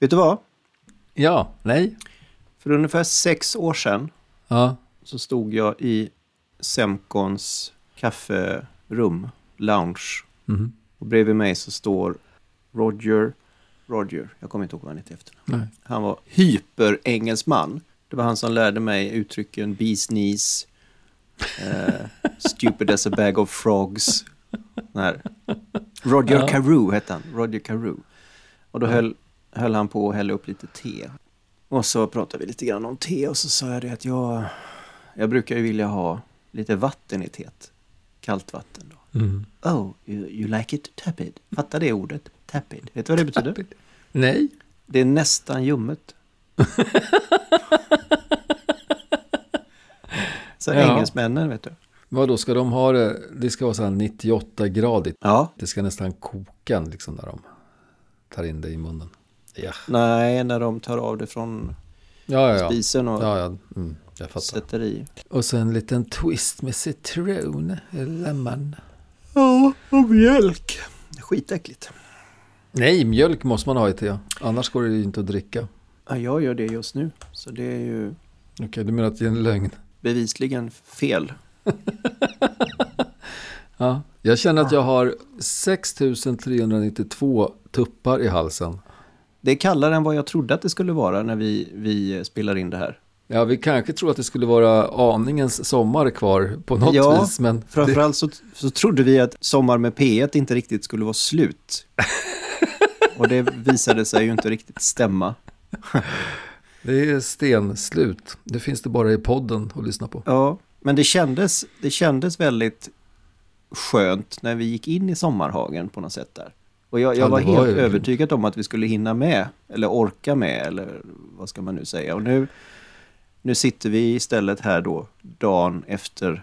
Vet du vad? Ja, nej. För ungefär sex år sedan Ja, så stod jag i Semcons kafferum, lounge. mhm. Och bredvid mig så står Roger, Roger, jag kommer inte ihåg vad han heter i efternamn. Han var hyperengelsman. Det var han som lärde mig uttrycken bees knees, eh, stupid as a bag of frogs. Roger Ja. Carew hette han, Roger Carew. Och då höll, höll han på att hälla upp lite te. Och så pratade vi lite grann om te och så sa jag det att jag, jag brukar ju vilja ha lite vatten i teet. Kallt vatten då. Mm. Oh, you, you like it tepid. Fatta det ordet, tepid. Vet du vad det betyder? Nej. Det är nästan ljummet. Så Ja. engelsmännen, vet du. Vad då ska de ha det? Det ska vara så här 98-gradigt. Ja. Det ska nästan koka liksom när de tar in det i munnen. Ja, Nej, när de tar av det från ja, ja. spisen och. Mm, sätter i. Och så en liten twist med citron, lemon. Ja, och mjölk. Skitäckligt. Nej, mjölk måste man ha i te. Annars går det ju inte att dricka. Ja, jag gör det just nu. Så det är ju Okej, du menar att det är en lögn? bevisligen fel. Ja. Jag känner att jag har 6392 tuppar i halsen. Det är kallare än vad jag trodde att det skulle vara när vi, vi spelar in det här. Ja, vi kanske tror att det skulle vara aningens sommar kvar på något Ja, vis. Men det, Framförallt så, så trodde vi att Sommar med P1 inte riktigt skulle vara slut. Och det visade sig ju inte riktigt stämma. det är stenslut. Det finns det bara i podden att lyssna på. Ja, men det kändes, det kändes väldigt skönt när vi gick in i sommarhagen på något sätt där. Och jag, jag Ja, var var helt ju- övertygad om att vi skulle hinna med, eller orka med, eller vad ska man nu säga. Och nu, nu sitter vi istället här då, dagen efter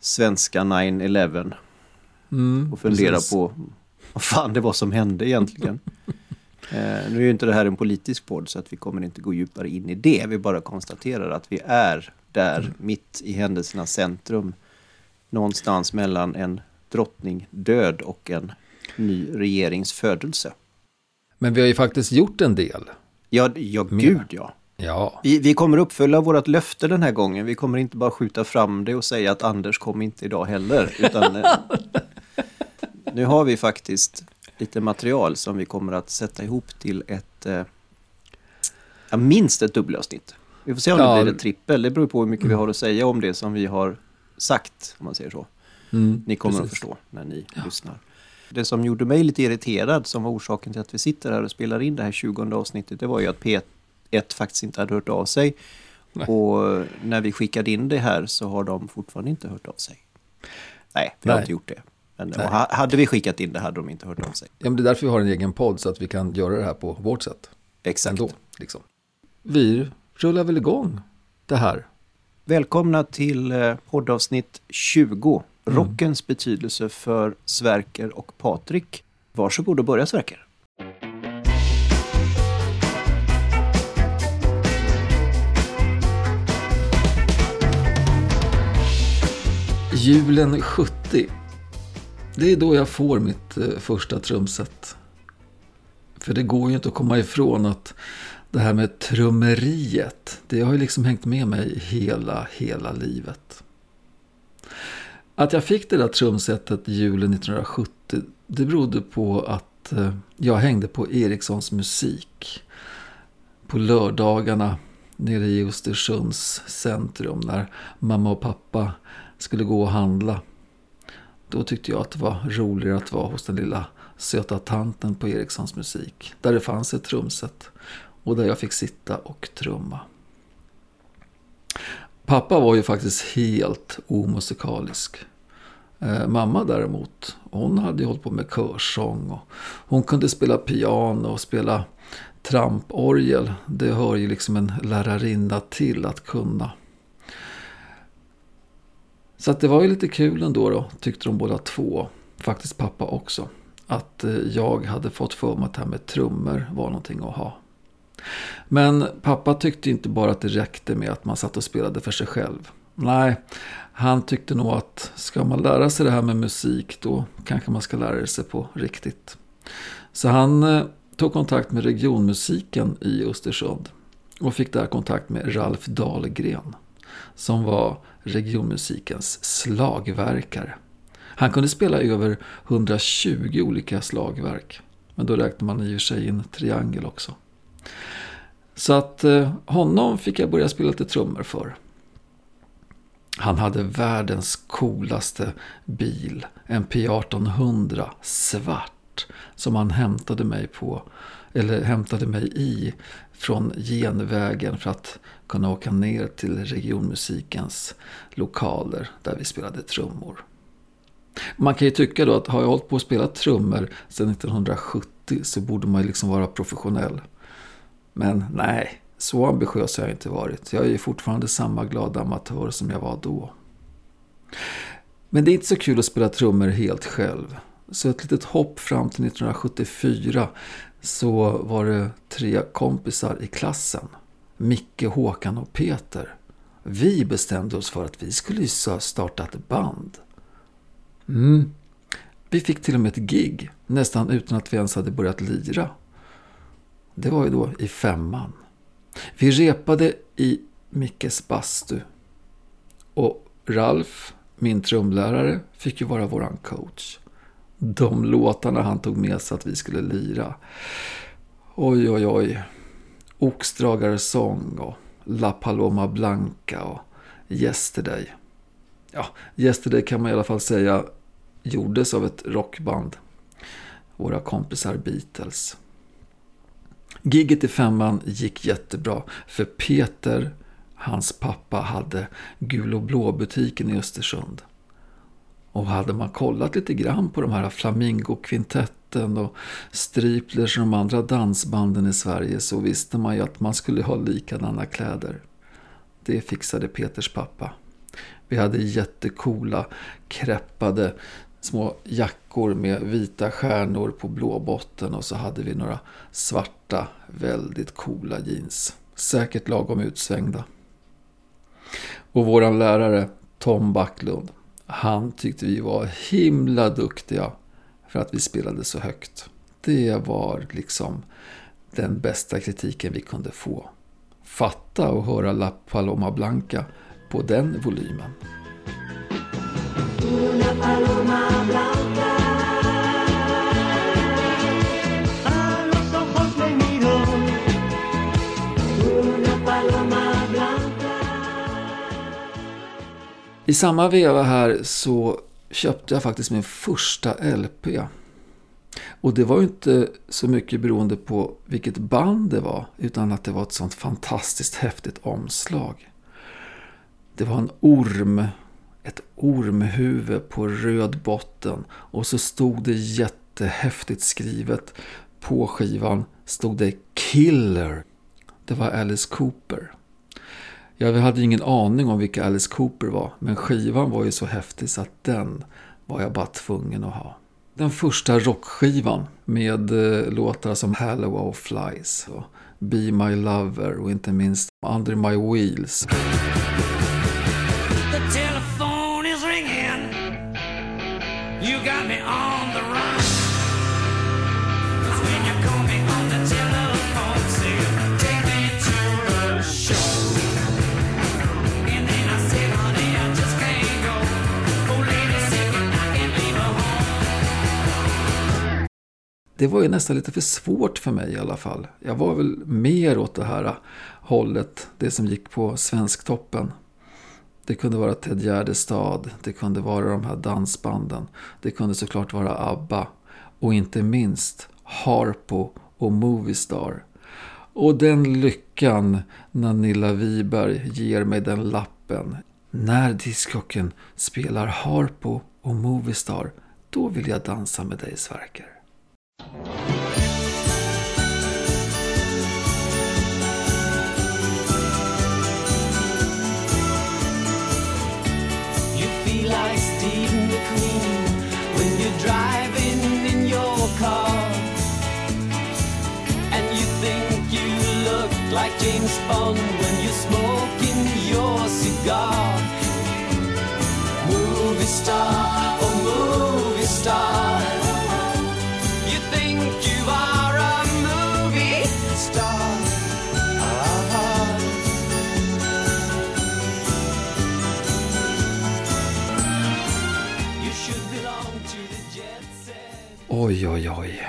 svenska 9-11 Mm, och funderar precis. på vad fan det var som hände egentligen. eh, nu är ju inte det här en politisk podd så att vi kommer inte gå djupare in i det. Vi bara konstaterar att vi är där Mm. mitt i händelsernas centrum. Någonstans mellan en drottning död och en ny regerings födelse. Men vi har ju faktiskt gjort en del. Ja, ja gud ja. Ja, Vi, vi kommer uppfylla vårt löfte den här gången. Vi kommer inte bara skjuta fram det och säga att Anders kom inte idag heller. Utan, eh, nu har vi faktiskt lite material som vi kommer att sätta ihop till ett, eh, ja, minst ett dubbelavsnitt. Vi får se om Ja. det blir ett trippel. Det beror på hur mycket vi har att säga om det som vi har sagt, om man säger så. mm, Ni kommer att precis. förstå när ni lyssnar. Det som gjorde mig lite irriterad, som var orsaken till att vi sitter här och spelar in det här 20 avsnittet, det var ju att P1 faktiskt inte hade hört av sig. Nej. Och när vi skickade in det här så har de fortfarande inte hört av sig. Nej, vi har Nej. inte gjort det. Men hade vi skickat in det hade de inte hört av sig. Ja, men det är därför vi har en egen podd så att vi kan göra det här på vårt sätt. Exakt. Ändå, liksom. Vi rullar väl igång det här. Välkomna till eh, poddavsnitt 20. Mm. Rockens betydelse för Sverker och Patrik. Varsågod och börja Sverker. Julen 70. Det är då jag får mitt eh, första trumset. För det går ju inte att komma ifrån att det här med trummeriet, det har ju liksom hängt med mig hela, hela livet. Att jag fick det där trumsetet julen 1970, det berodde på att eh, jag hängde på Erikssons musik. På lördagarna nere i Östersunds centrum när mamma och pappa skulle gå och handla. Då tyckte jag att det var roligare att vara hos den lilla söta tanten på Erikssons musik. Där det fanns ett trumset och där jag fick sitta och trumma. Pappa var ju faktiskt helt omusikalisk. Eh, mamma däremot, hon hade ju hållit på med körsång och hon kunde spela piano och spela tramporgel. Det hör ju liksom en lärarinna till att kunna. Så att det var ju lite kul ändå då, tyckte de båda två. Faktiskt pappa också. Att eh, jag hade fått för mig att det här med trummor var någonting att ha. Men pappa tyckte inte bara att det räckte med att man satt och spelade för sig själv. Nej, han tyckte nog att ska man lära sig det här med musik då kanske man ska lära sig på riktigt. Så han eh, tog kontakt med regionmusiken i Östersund och fick där kontakt med Ralf Dahlgren som var regionmusikens slagverkare. Han kunde spela över 120 olika slagverk. Men då räknar man i och för sig in triangel också. Så att eh, honom fick jag börja spela lite trummor för. Han hade världens coolaste bil. En P1800 svart. Som han hämtade mig på. Eller hämtade mig i. Från genvägen för att kunna åka ner till regionmusikens lokaler. Där vi spelade trummor. Man kan ju tycka då att har jag hållit på att spela trummor sedan 1970 så borde man ju liksom vara professionell. Men nej, så ambitiös har jag inte varit. Jag är ju fortfarande samma glada amatör som jag var då. Men det är inte så kul att spela trummor helt själv. Så ett litet hopp fram till 1974 så var det tre kompisar i klassen. Micke, Håkan och Peter. Vi bestämde oss för att vi skulle starta ett band. Mm. Vi fick till och med ett gig, nästan utan att vi ens hade börjat lira. Det var ju då i femman. Vi repade i Mickes bastu. Och Ralf, min trumlärare, fick ju vara våran coach. De låtarna han tog med sig att vi skulle lira. Oj, oj, oj. Oxdragarsång och La Paloma Blanca och Yesterday. Ja, Yesterday kan man i alla fall säga gjordes av ett rockband. Våra kompisar Beatles. Gigget i femman gick jättebra för Peter, hans pappa, hade gul och blå butiken i Östersund. Och hade man kollat lite grann på de här Flamingo-kvintetten och Striplers och de andra dansbanden i Sverige så visste man ju att man skulle ha likadana kläder. Det fixade Peters pappa. Vi hade jättekola, kräppade små jackor med vita stjärnor på blå botten och så hade vi några svarta, väldigt coola jeans. Säkert lagom utsvängda. Och våran lärare Tom Backlund, han tyckte vi var himla duktiga för att vi spelade så högt. Det var liksom den bästa kritiken vi kunde få. Fatta och höra La Paloma Blanca på den volymen. I samma veva här så köpte jag faktiskt min första LP. Och det var ju inte så mycket beroende på vilket band det var, utan att det var ett sånt fantastiskt häftigt omslag. Det var en orm ett ormhuvud på röd botten och så stod det jättehäftigt skrivet på skivan stod det Killer. Det var Alice Cooper. Jag hade ingen aning om vilka Alice Cooper var men skivan var ju så häftig så att den var jag bara tvungen att ha. Den första rockskivan med eh, låtar som Hello Flies och Be My Lover och inte minst Under My Wheels. Det var ju nästan lite för svårt för mig i alla fall. Jag var väl mer åt det här hållet, det som gick på Svensktoppen. Det kunde vara Ted Gärdestad, det kunde vara de här dansbanden. Det kunde såklart vara ABBA. Och inte minst Harpo och Moviestar. Och den lyckan när Nilla Wiberg ger mig den lappen. När diskocken spelar Harpo och Moviestar, då vill jag dansa med dig Sverker. James Bond when you're smoking your cigar. Movie star, oh movie star. Oj, oj, oj.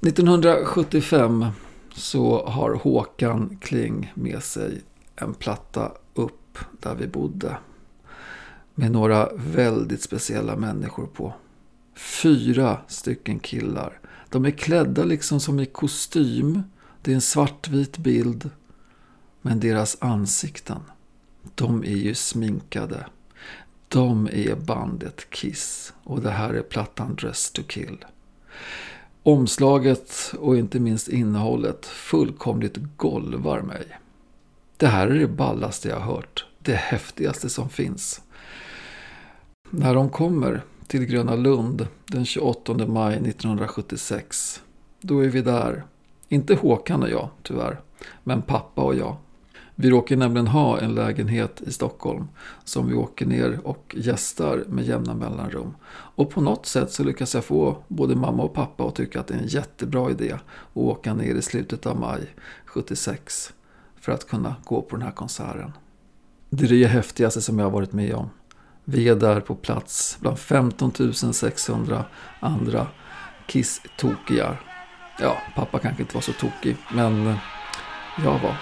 1975 så har Håkan Kling med sig en platta upp där vi bodde. Med några väldigt speciella människor på. Fyra stycken killar. De är klädda liksom som i kostym. Det är en svartvit bild. Men deras ansikten, de är ju sminkade. De är bandet Kiss och det här är plattan Dress to kill. Omslaget och inte minst innehållet fullkomligt golvar mig. Det här är det ballaste jag har hört. Det häftigaste som finns. När de kommer till Gröna Lund den 28 maj 1976. Då är vi där. Inte Håkan och jag, tyvärr. Men pappa och jag. Vi råkar nämligen ha en lägenhet i Stockholm som vi åker ner och gästar med jämna mellanrum. Och på något sätt så lyckas jag få både mamma och pappa att tycka att det är en jättebra idé att åka ner i slutet av maj 76 för att kunna gå på den här konserten. Det är det häftigaste som jag har varit med om. Vi är där på plats bland 15 600 andra Kiss-tokiga. Ja, pappa kanske inte var så tokig, men jag var.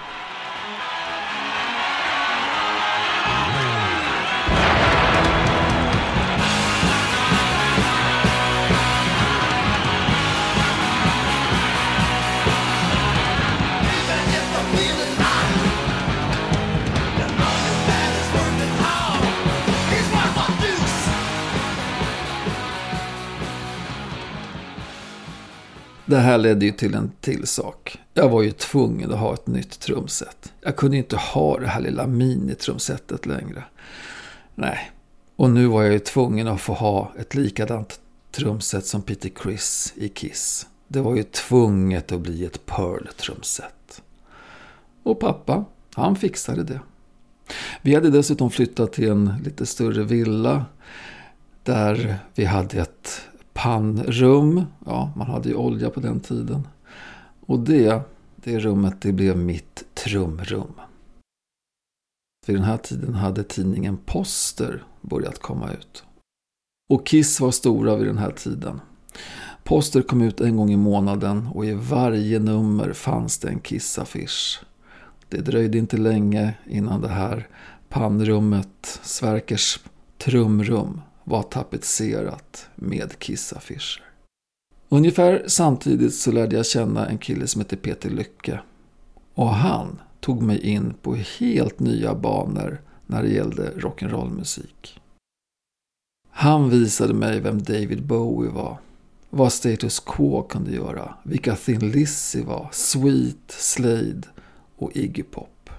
Det här ledde ju till en till sak. Jag var ju tvungen att ha ett nytt trumset. Jag kunde inte ha det här lilla minitrumsetet längre. Nej, och nu var jag ju tvungen att få ha ett likadant trumset som Peter Criss i Kiss. Det var ju tvunget att bli ett Pearl-trumset. Och pappa, han fixade det. Vi hade dessutom flyttat till en lite större villa. Där vi hade ett pannrum. Ja, man hade ju olja på den tiden. Och det, det rummet, det blev mitt trumrum. Vid den här tiden hade tidningen Poster börjat komma ut. Och Kiss var stora vid den här tiden. Poster kom ut en gång i månaden och i varje nummer fanns det en Kiss-affisch. Det dröjde inte länge innan det här pannrummet, Sverkers trumrum, var tapetserat med kissaffischer. Ungefär samtidigt så lärde jag känna en kille som hette Peter Lycke. Och han tog mig in på helt nya banor när det gällde rock'n'roll-musik. Han visade mig vem David Bowie var, vad Status Quo kunde göra, vilka Thin Lizzy var, Sweet, Slade och Iggy Pop.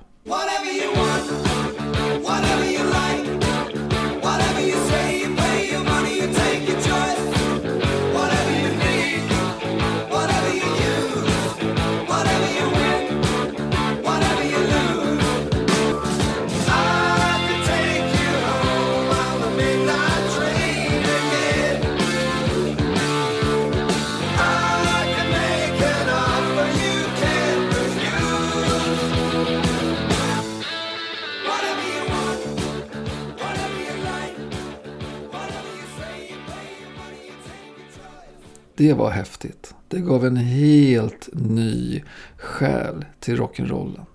Det var häftigt. Det gav en helt ny själ till rock'n'rollen.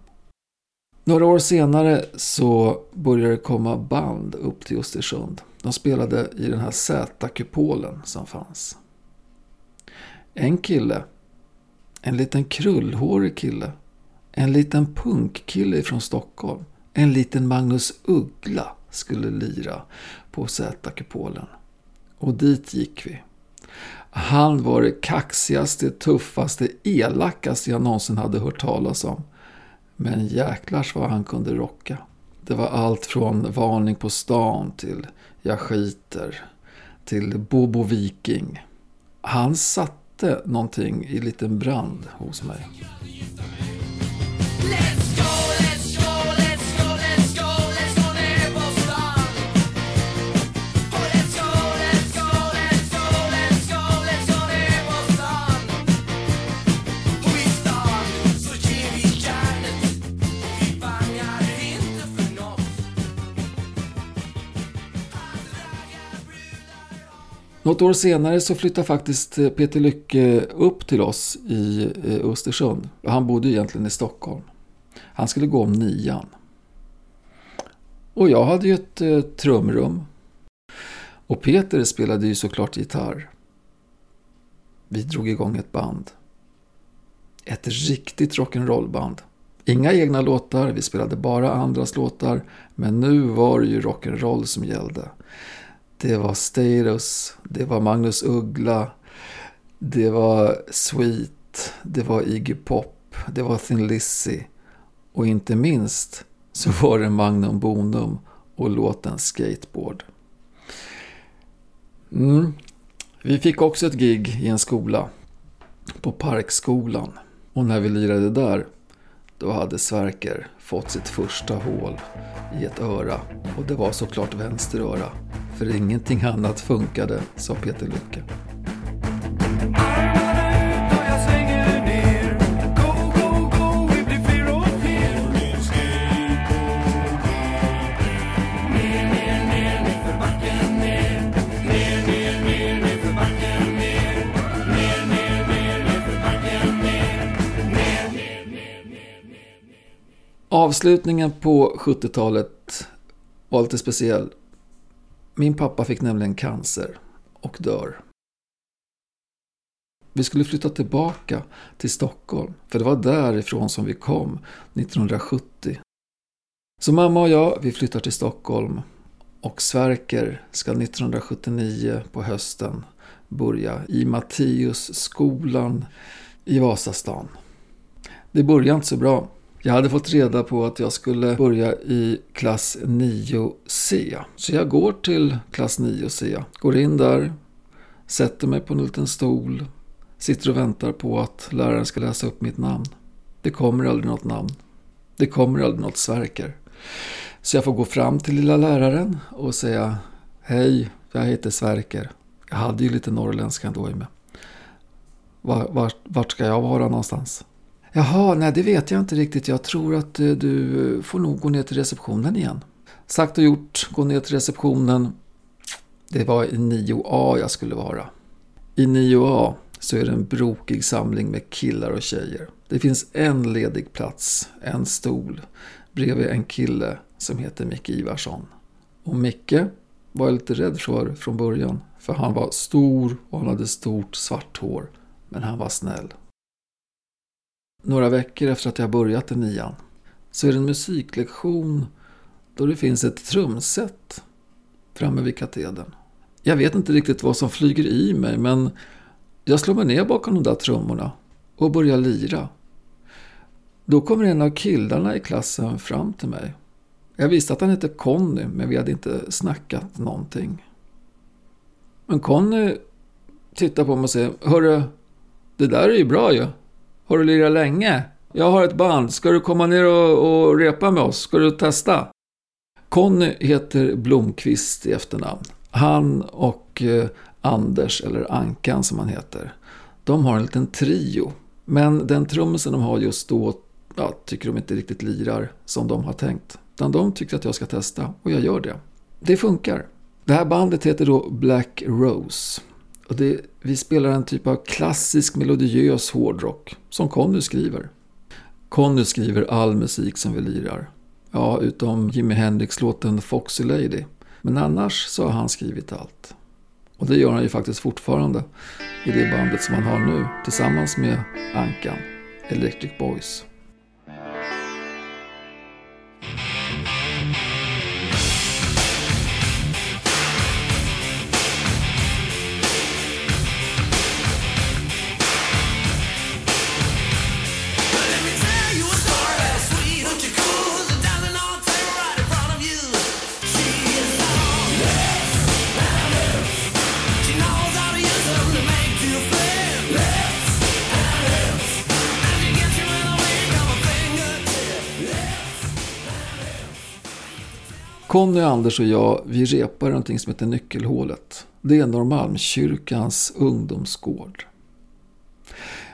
Några år senare så började det komma band upp till Östersund. De spelade i den här Z-kupolen som fanns. En kille, en liten krullhårig kille, en liten punkkille från Stockholm, en liten Magnus Uggla skulle lira på Z-kupolen. Och dit gick vi. Han var det kaxigaste, tuffaste, elakaste jag någonsin hade hört talas om. Men jäklars vad han kunde rocka. Det var allt från Varning på stan till Jag skiter till Bobo Viking. Han satte någonting i liten brand hos mig. Något år senare så flyttade faktiskt eh, Peter Lycke upp till oss i eh, Östersund. Han bodde egentligen i Stockholm. Han skulle gå om nian. Och jag hade ju ett eh, trumrum. Och Peter spelade ju såklart gitarr. Vi drog igång ett band. Ett riktigt rock'n'roll-band. Inga egna låtar, vi spelade bara andras låtar. Men nu var det ju rock'n'roll som gällde. Det var Status, det var Magnus Uggla, det var Sweet, det var Iggy Pop, det var Thin Lizzy. Och inte minst så var det Magnum Bonum och låten Skateboard. Mm. Vi fick också ett gig i en skola, på Parkskolan. Och när vi lirade där, då hade Sverker fått sitt första hål i ett öra. Och det var såklart vänster öra. För ingenting annat funkade, sa Peter Lycke. Avslutningen på 70-talet var lite speciell. Min pappa fick nämligen cancer och dör. Vi skulle flytta tillbaka till Stockholm, för det var därifrån som vi kom 1970. Så mamma och jag, vi flyttar till Stockholm och Sverker ska 1979 på hösten börja i Matteusskolan i Vasastan. Det börjar inte så bra. Jag hade fått reda på att jag skulle börja i klass 9C. Så jag går till klass 9C. Går in där, sätter mig på en liten stol, sitter och väntar på att läraren ska läsa upp mitt namn. Det kommer aldrig något namn. Det kommer aldrig något Sverker. Så jag får gå fram till lilla läraren och säga Hej, jag heter Sverker. Jag hade ju lite norrländska ändå i mig. Vart, vart ska jag vara någonstans? Jaha, nej det vet jag inte riktigt. Jag tror att eh, du får nog gå ner till receptionen igen. Sagt och gjort, gå ner till receptionen. Det var i 9A jag skulle vara. I 9A så är det en brokig samling med killar och tjejer. Det finns en ledig plats, en stol, bredvid en kille som heter Micke Ivarsson. Och Micke var jag lite rädd för från början. För han var stor och han hade stort svart hår. Men han var snäll några veckor efter att jag börjat i nian så är det en musiklektion då det finns ett trumset framme vid katedern. Jag vet inte riktigt vad som flyger i mig men jag slår mig ner bakom de där trummorna och börjar lira. Då kommer en av killarna i klassen fram till mig. Jag visste att han hette Conny men vi hade inte snackat någonting. Men Conny tittar på mig och säger Hörru, det där är ju bra ju. Har du lirat länge? Jag har ett band. Ska du komma ner och, och repa med oss? Ska du testa? Conny heter Blomqvist i efternamn. Han och eh, Anders, eller Ankan som han heter, de har en liten trio. Men den trummisen de har just då ja, tycker de inte riktigt lirar som de har tänkt. Utan de tycker att jag ska testa och jag gör det. Det funkar. Det här bandet heter då Black Rose. Och det, vi spelar en typ av klassisk melodiös hårdrock som Conny skriver. Conny skriver all musik som vi lirar. Ja, utom Jimi Hendrix-låten Foxy Lady. Men annars så har han skrivit allt. Och det gör han ju faktiskt fortfarande i det bandet som han har nu tillsammans med Ankan, Electric Boys. Conny, Anders och jag, vi repar någonting som heter Nyckelhålet. Det är Norrmalmskyrkans ungdomsgård.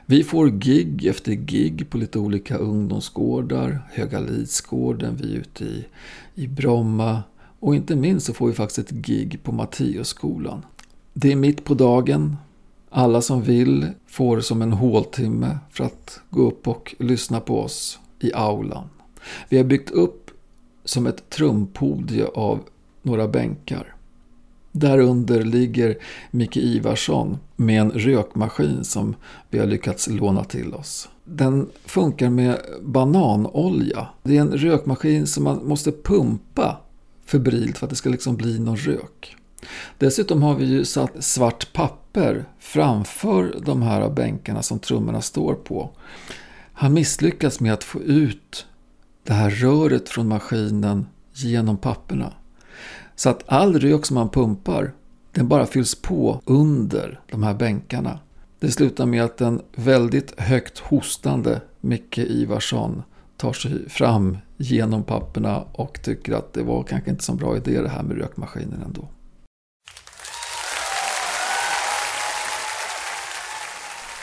Vi får gig efter gig på lite olika ungdomsgårdar. Höga Lidsgården, vi är ute i, i Bromma. Och inte minst så får vi faktiskt ett gig på Matteusskolan. Det är mitt på dagen. Alla som vill får som en håltimme för att gå upp och lyssna på oss i aulan. Vi har byggt upp som ett trumpodie av några bänkar. Därunder ligger Micke Ivarsson med en rökmaskin som vi har lyckats låna till oss. Den funkar med bananolja. Det är en rökmaskin som man måste pumpa febrilt för att det ska liksom bli någon rök. Dessutom har vi ju satt svart papper framför de här bänkarna som trummorna står på. Han misslyckas med att få ut det här röret från maskinen genom papperna. Så att all rök som man pumpar, den bara fylls på under de här bänkarna. Det slutar med att en väldigt högt hostande Micke Ivarsson tar sig fram genom papperna och tycker att det var kanske inte så bra idé det här med rökmaskinen ändå.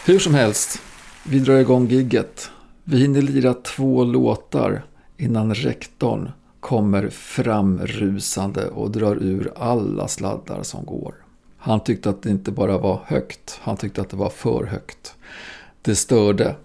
Hur som helst, vi drar igång gigget. Vi hinner lira två låtar innan rektorn kommer framrusande och drar ur alla sladdar som går. Han tyckte att det inte bara var högt, han tyckte att det var för högt. Det störde.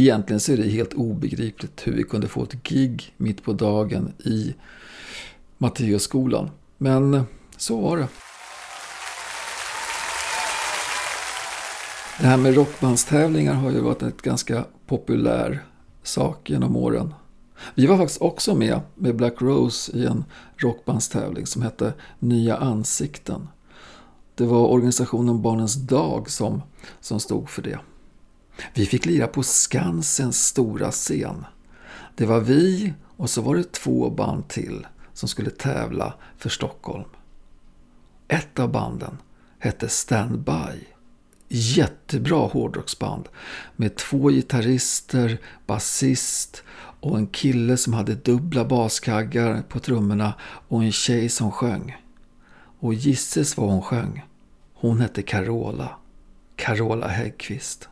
Egentligen så är det helt obegripligt hur vi kunde få ett gig mitt på dagen i Matteusskolan. Men så var det. Det här med rockbandstävlingar har ju varit en ganska populär sak genom åren. Vi var faktiskt också med med Black Rose i en rockbandstävling som hette Nya Ansikten. Det var organisationen Barnens Dag som, som stod för det. Vi fick lira på Skansens stora scen. Det var vi och så var det två band till som skulle tävla för Stockholm. Ett av banden hette Standby. Jättebra hårdrocksband med två gitarrister, basist och en kille som hade dubbla baskaggar på trummorna och en tjej som sjöng. Och gisses vad hon sjöng. Hon hette Carola. Carola Häggkvist.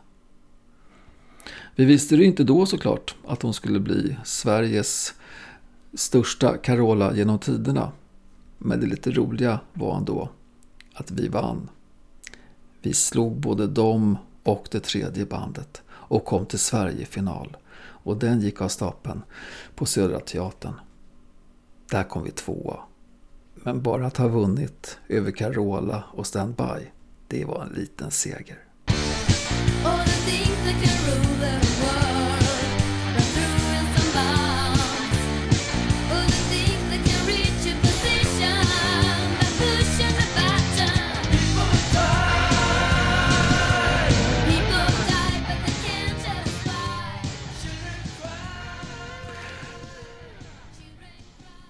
Vi visste det inte då såklart att hon skulle bli Sveriges största Carola genom tiderna. Men det lite roliga var ändå att vi vann. Vi slog både dem och det tredje bandet och kom till Sverigefinal. Och den gick av stapeln på Södra Teatern. Där kom vi tvåa. Men bara att ha vunnit över Carola och Standby, det var en liten seger.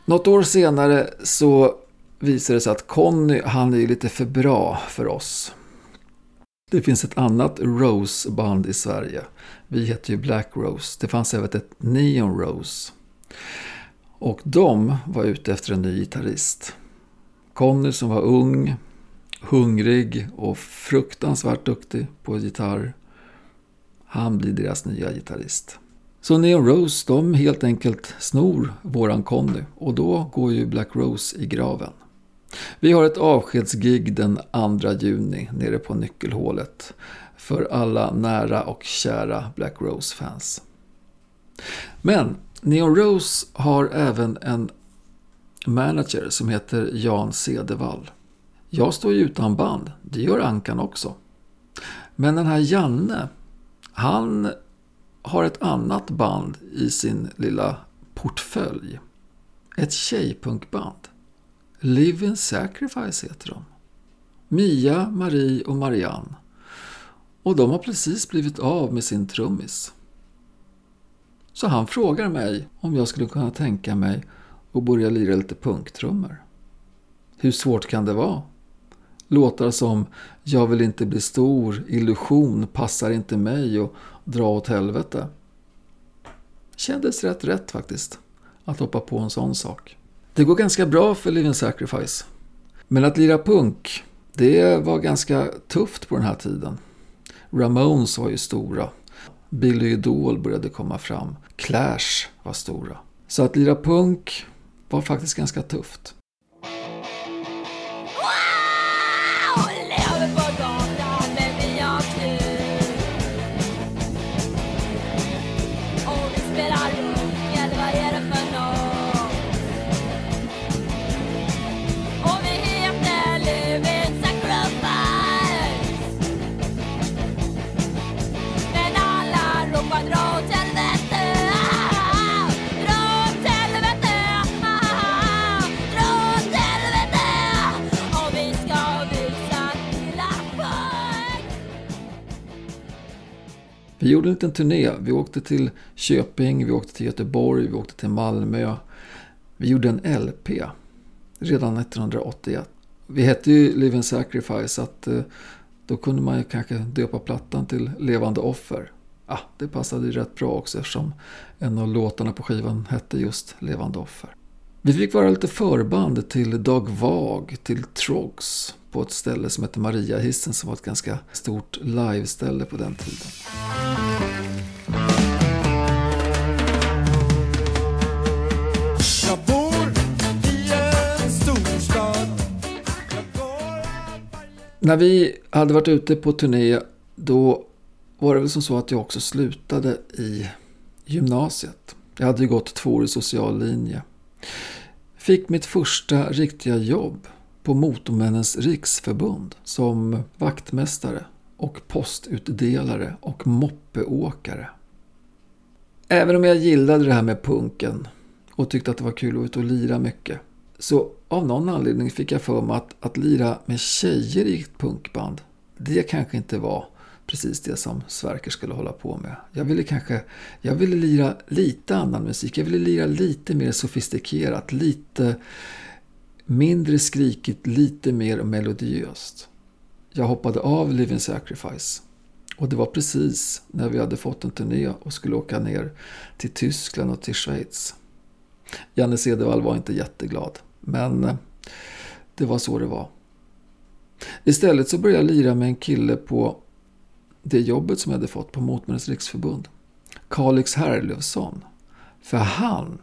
Något år senare så visar det sig att Conny, han är lite för bra för oss. Det finns ett annat Rose-band i Sverige. Vi heter ju Black Rose. Det fanns även ett Neon Rose. Och de var ute efter en ny gitarrist. Conny som var ung, hungrig och fruktansvärt duktig på gitarr. Han blir deras nya gitarrist. Så Neon Rose, de helt enkelt snor våran Conny och då går ju Black Rose i graven. Vi har ett avskedsgig den 2 juni nere på Nyckelhålet för alla nära och kära Black Rose-fans. Men Neon Rose har även en manager som heter Jan Cedervall. Jag står ju utan band, det gör Ankan också. Men den här Janne, han har ett annat band i sin lilla portfölj. Ett tjejpunkband. Live in Sacrifice heter de. Mia, Marie och Marianne. Och de har precis blivit av med sin trummis. Så han frågar mig om jag skulle kunna tänka mig att börja lira lite punktrummor. Hur svårt kan det vara? Låtar som Jag vill inte bli stor, Illusion passar inte mig och Dra åt helvete. Kändes rätt rätt faktiskt. att hoppa på en sån sak. Det går ganska bra för Living Sacrifice. Men att lira punk, det var ganska tufft på den här tiden. Ramones var ju stora. Billy Idol började komma fram. Clash var stora. Så att lira punk var faktiskt ganska tufft. Vi gjorde en liten turné. Vi åkte till Köping, vi åkte till Göteborg, vi åkte till Malmö. Vi gjorde en LP redan 1981. Vi hette ju Live and Sacrifice, att eh, då kunde man ju kanske döpa plattan till Levande offer. Ah, det passade ju rätt bra också eftersom en av låtarna på skivan hette just Levande offer. Vi fick vara lite förband till Dag Vag, till Trogs på ett ställe som heter Mariahissen som var ett ganska stort liveställe på den tiden. När vi hade varit ute på turné då var det väl som så att jag också slutade i gymnasiet. Jag hade ju gått tvåårig social linje. Fick mitt första riktiga jobb på Motormännens riksförbund som vaktmästare och postutdelare och moppeåkare. Även om jag gillade det här med punken och tyckte att det var kul att vara ute och lira mycket så av någon anledning fick jag för mig att, att lira med tjejer i ett punkband det kanske inte var precis det som Sverker skulle hålla på med. Jag ville kanske jag ville lira lite annan musik. Jag ville lira lite mer sofistikerat, lite mindre skrikigt, lite mer melodiöst. Jag hoppade av Living Sacrifice. Och det var precis när vi hade fått en turné och skulle åka ner till Tyskland och till Schweiz. Janne Cedervall var inte jätteglad, men eh, det var så det var. Istället så började jag lira med en kille på det jobbet som jag hade fått på Motmännens riksförbund. Kalix Herlufsson. För han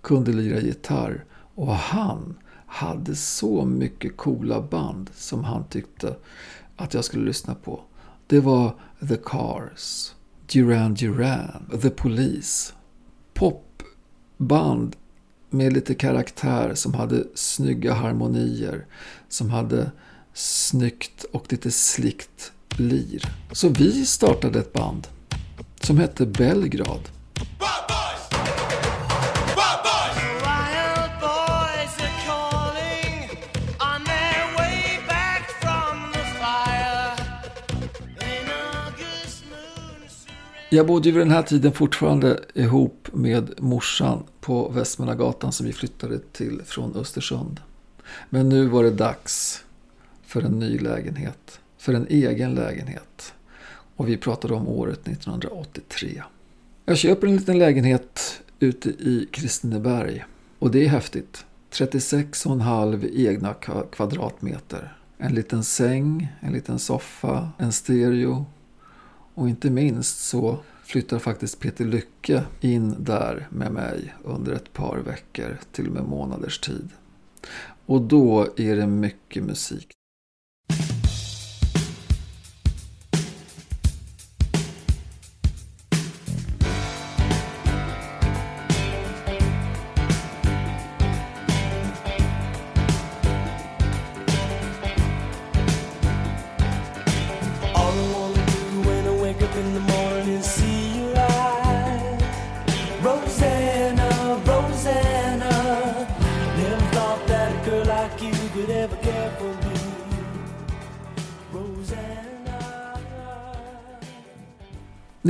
kunde lira gitarr och han hade så mycket coola band som han tyckte att jag skulle lyssna på. Det var The Cars, Duran Duran, The Police. Popband med lite karaktär som hade snygga harmonier. Som hade snyggt och lite slickt lir. Så vi startade ett band som hette Belgrad. Jag bodde ju vid den här tiden fortfarande ihop med morsan på Västmannagatan som vi flyttade till från Östersund. Men nu var det dags för en ny lägenhet. För en egen lägenhet. Och vi pratade om året 1983. Jag köper en liten lägenhet ute i Kristineberg. Och det är häftigt. 36,5 egna kvadratmeter. En liten säng, en liten soffa, en stereo, och inte minst så flyttar faktiskt Peter Lycke in där med mig under ett par veckor, till och med månaders tid. Och då är det mycket musik.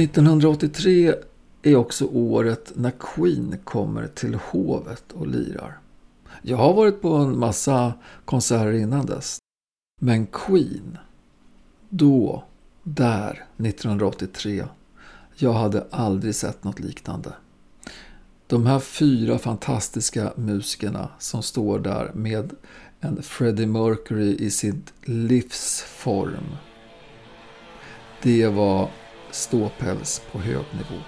–1983 är också året när Queen kommer till hovet och lirar. Jag har varit på en massa konserter innan dess. Men Queen, då, där, 1983. Jag hade aldrig sett något liknande. De här fyra fantastiska musikerna som står där med en Freddie Mercury i sitt livsform. Det var ståpäls på hög nivå.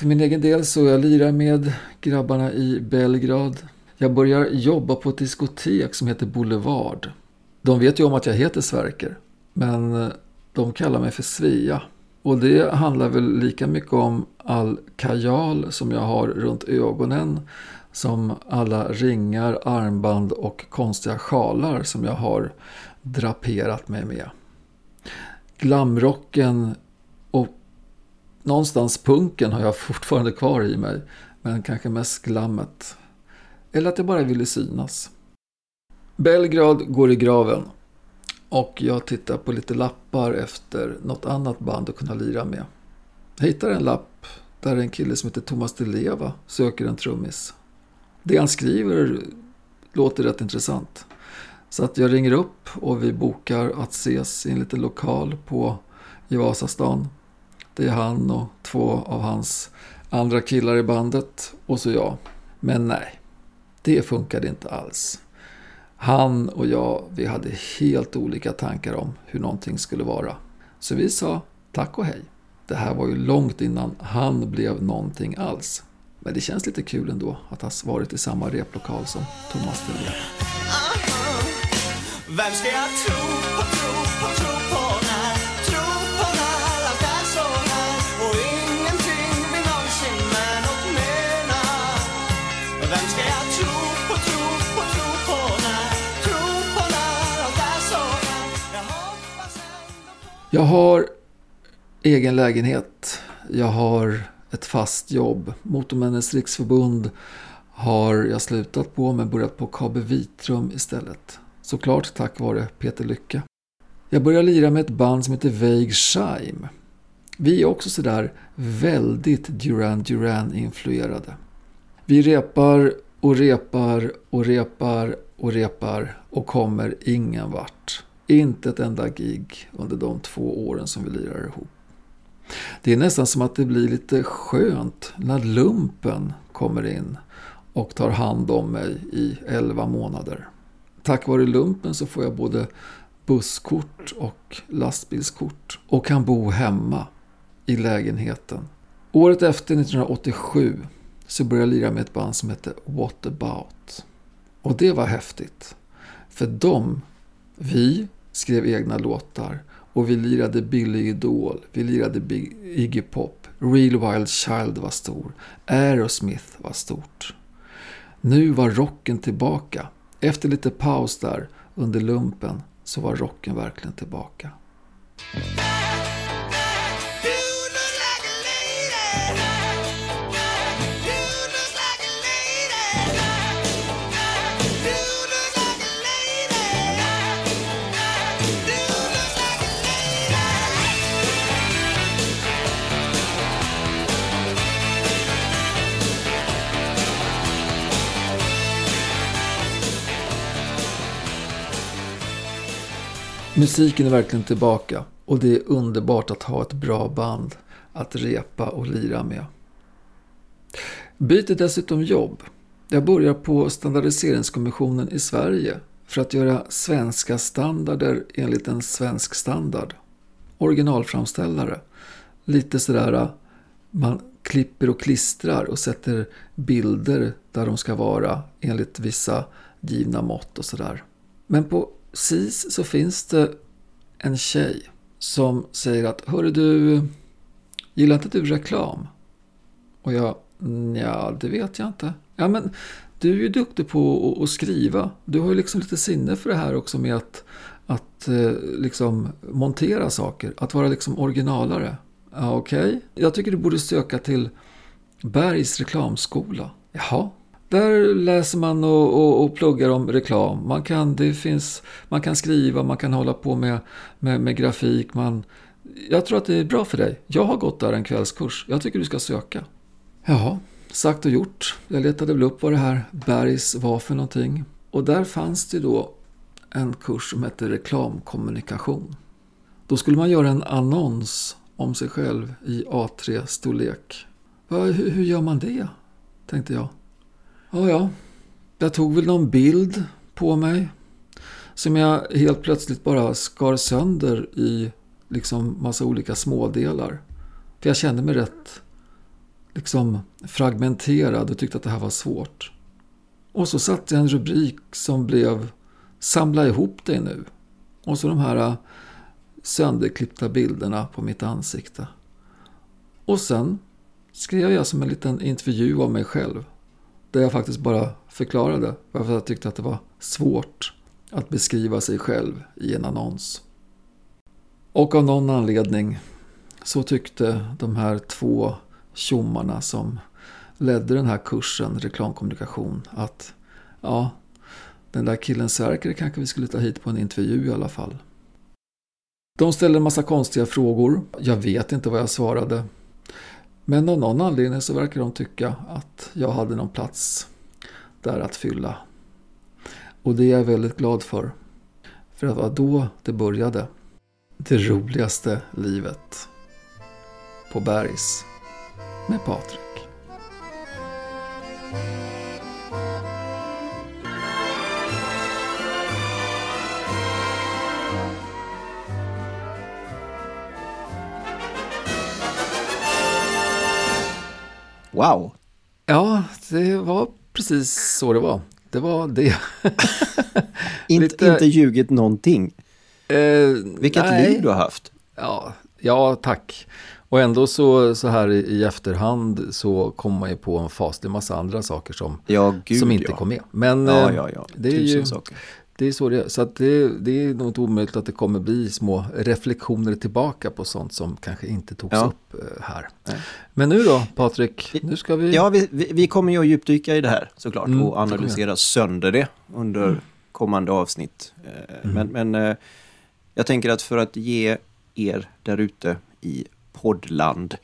För min egen del så jag lirar med grabbarna i Belgrad. Jag börjar jobba på ett diskotek som heter Boulevard. De vet ju om att jag heter Sverker. Men eh, de kallar mig för Svea. Och det handlar väl lika mycket om all kajal som jag har runt ögonen. Som alla ringar, armband och konstiga sjalar som jag har draperat mig med. Glamrocken någonstans punken har jag fortfarande kvar i mig. Men kanske mest glammet. Eller att jag bara ville synas. Belgrad går i graven. Och jag tittar på lite lappar efter något annat band att kunna lira med. Jag hittar en lapp där en kille som heter Thomas Di Leva söker en trummis. Det han skriver låter rätt intressant. Så att jag ringer upp och vi bokar att ses i en liten lokal på, i Vasastan. Det är han och två av hans andra killar i bandet och så jag. Men nej, det funkade inte alls. Han och jag, vi hade helt olika tankar om hur någonting skulle vara. Så vi sa tack och hej. Det här var ju långt innan han blev någonting alls. Men det känns lite kul ändå att ha varit i samma replokal som Thomas Delea. Vem ska jag tro på, tro på, tro Jag har egen lägenhet. Jag har ett fast jobb. Motormännens riksförbund har jag slutat på men börjat på KB Vitrum istället. Såklart tack vare Peter Lycke. Jag börjar lira med ett band som heter Vague Shime. Vi är också sådär väldigt Duran Duran-influerade. Vi repar och repar och repar och repar och kommer ingen vart. Inte ett enda gig under de två åren som vi lirar ihop. Det är nästan som att det blir lite skönt när lumpen kommer in och tar hand om mig i 11 månader. Tack vare lumpen så får jag både busskort och lastbilskort och kan bo hemma i lägenheten. Året efter, 1987, så började jag lira med ett band som hette What About. Och det var häftigt. För de, vi, skrev egna låtar och vi lirade Billy Idol, vi lirade Big Iggy Pop, Real Wild Child var stor, Aerosmith var stort. Nu var rocken tillbaka. Efter lite paus där under lumpen så var rocken verkligen tillbaka. Musiken är verkligen tillbaka och det är underbart att ha ett bra band att repa och lira med. Byter dessutom jobb. Jag börjar på Standardiseringskommissionen i Sverige för att göra svenska standarder enligt en svensk standard. Originalframställare. Lite sådär, man klipper och klistrar och sätter bilder där de ska vara enligt vissa givna mått och sådär. Men på SIS så finns det en tjej som säger att Hörru du, gillar inte du reklam? Och jag, ja det vet jag inte. Ja men du är ju duktig på att skriva. Du har ju liksom lite sinne för det här också med att, att eh, liksom montera saker. Att vara liksom originalare. Ja, Okej, okay. jag tycker du borde söka till Bergs reklamskola. Jaha, där läser man och, och, och, pluggar om reklam. Man kan, det finns, man kan skriva, man kan hålla på med, med, med grafik. Man, jag tror att det är bra för dig. Jag har gått där en kvällskurs. Jag tycker du ska söka. Jaha, sagt och gjort. Jag letade väl upp vad det här Bergs var för någonting. Och där fanns det då en kurs som hette reklamkommunikation. Då skulle man göra en annons om sig själv i A3-storlek. Hur, hur gör man det? Tänkte jag. Ja, ja. Jag tog väl någon bild på mig. Som jag helt plötsligt bara skar sönder i liksom massa olika smådelar. För jag kände mig rätt liksom fragmenterad och tyckte att det här var svårt. Och så satte jag en rubrik som blev Samla ihop dig nu. Och så de här äh, sönderklippta bilderna på mitt ansikte. Och sen skrev jag som en liten intervju av mig själv. Där jag faktiskt bara förklarade varför jag tyckte att det var svårt att beskriva sig själv i en annons. Och av någon anledning så tyckte de här två tjommarna som ledde den här kursen reklamkommunikation att ja, den där killen Sverker kanske vi skulle ta hit på en intervju i alla fall. De ställde en massa konstiga frågor. Jag vet inte vad jag svarade. Men av någon anledning så verkar de tycka att jag hade någon plats där att fylla. Och det är jag väldigt glad för. För det var då det började. Det roligaste livet. På Bergs. Med Patrik. Wow! Ja, det var precis så det var. Det var det. inte, Lite... inte ljugit någonting. Eh, Vilket nej. liv du har haft. Ja, ja, tack. Och ändå så, så här i, efterhand så kommer man ju på en faslig massa andra saker som, ja, gud, som inte ja. kom med. Men ja, ja. det är Tusen ju, saker. Det är så det är. Så att det, det är nog inte omöjligt att det kommer bli små reflektioner tillbaka på sånt som kanske inte togs ja. upp eh, här. Nej. Men nu då, Patrik? Nu ska vi... Ja, vi, vi, vi kommer ju att djupdyka i det här såklart mm, och analysera sönder det under mm. kommande avsnitt. Eh, mm. Men, men eh, jag tänker att för att ge er där ute i poddland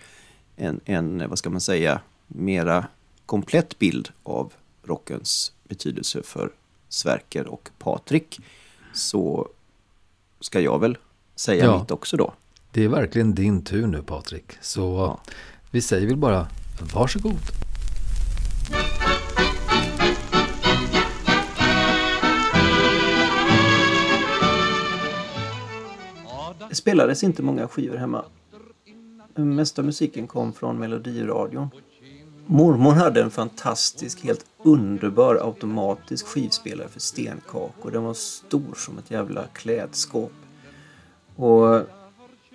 en, en, vad ska man säga, mera komplett bild av rockens betydelse för Sverker och Patrik så ska jag väl säga ja, mitt också då. Det är verkligen din tur nu Patrik. Så ja. vi säger väl bara varsågod. Det spelades inte många skivor hemma. Mesta musiken kom från melodiradion. Mormor hade en fantastisk, helt underbar automatisk skivspelare för stenkakor. Den var stor som ett jävla klädskåp. Och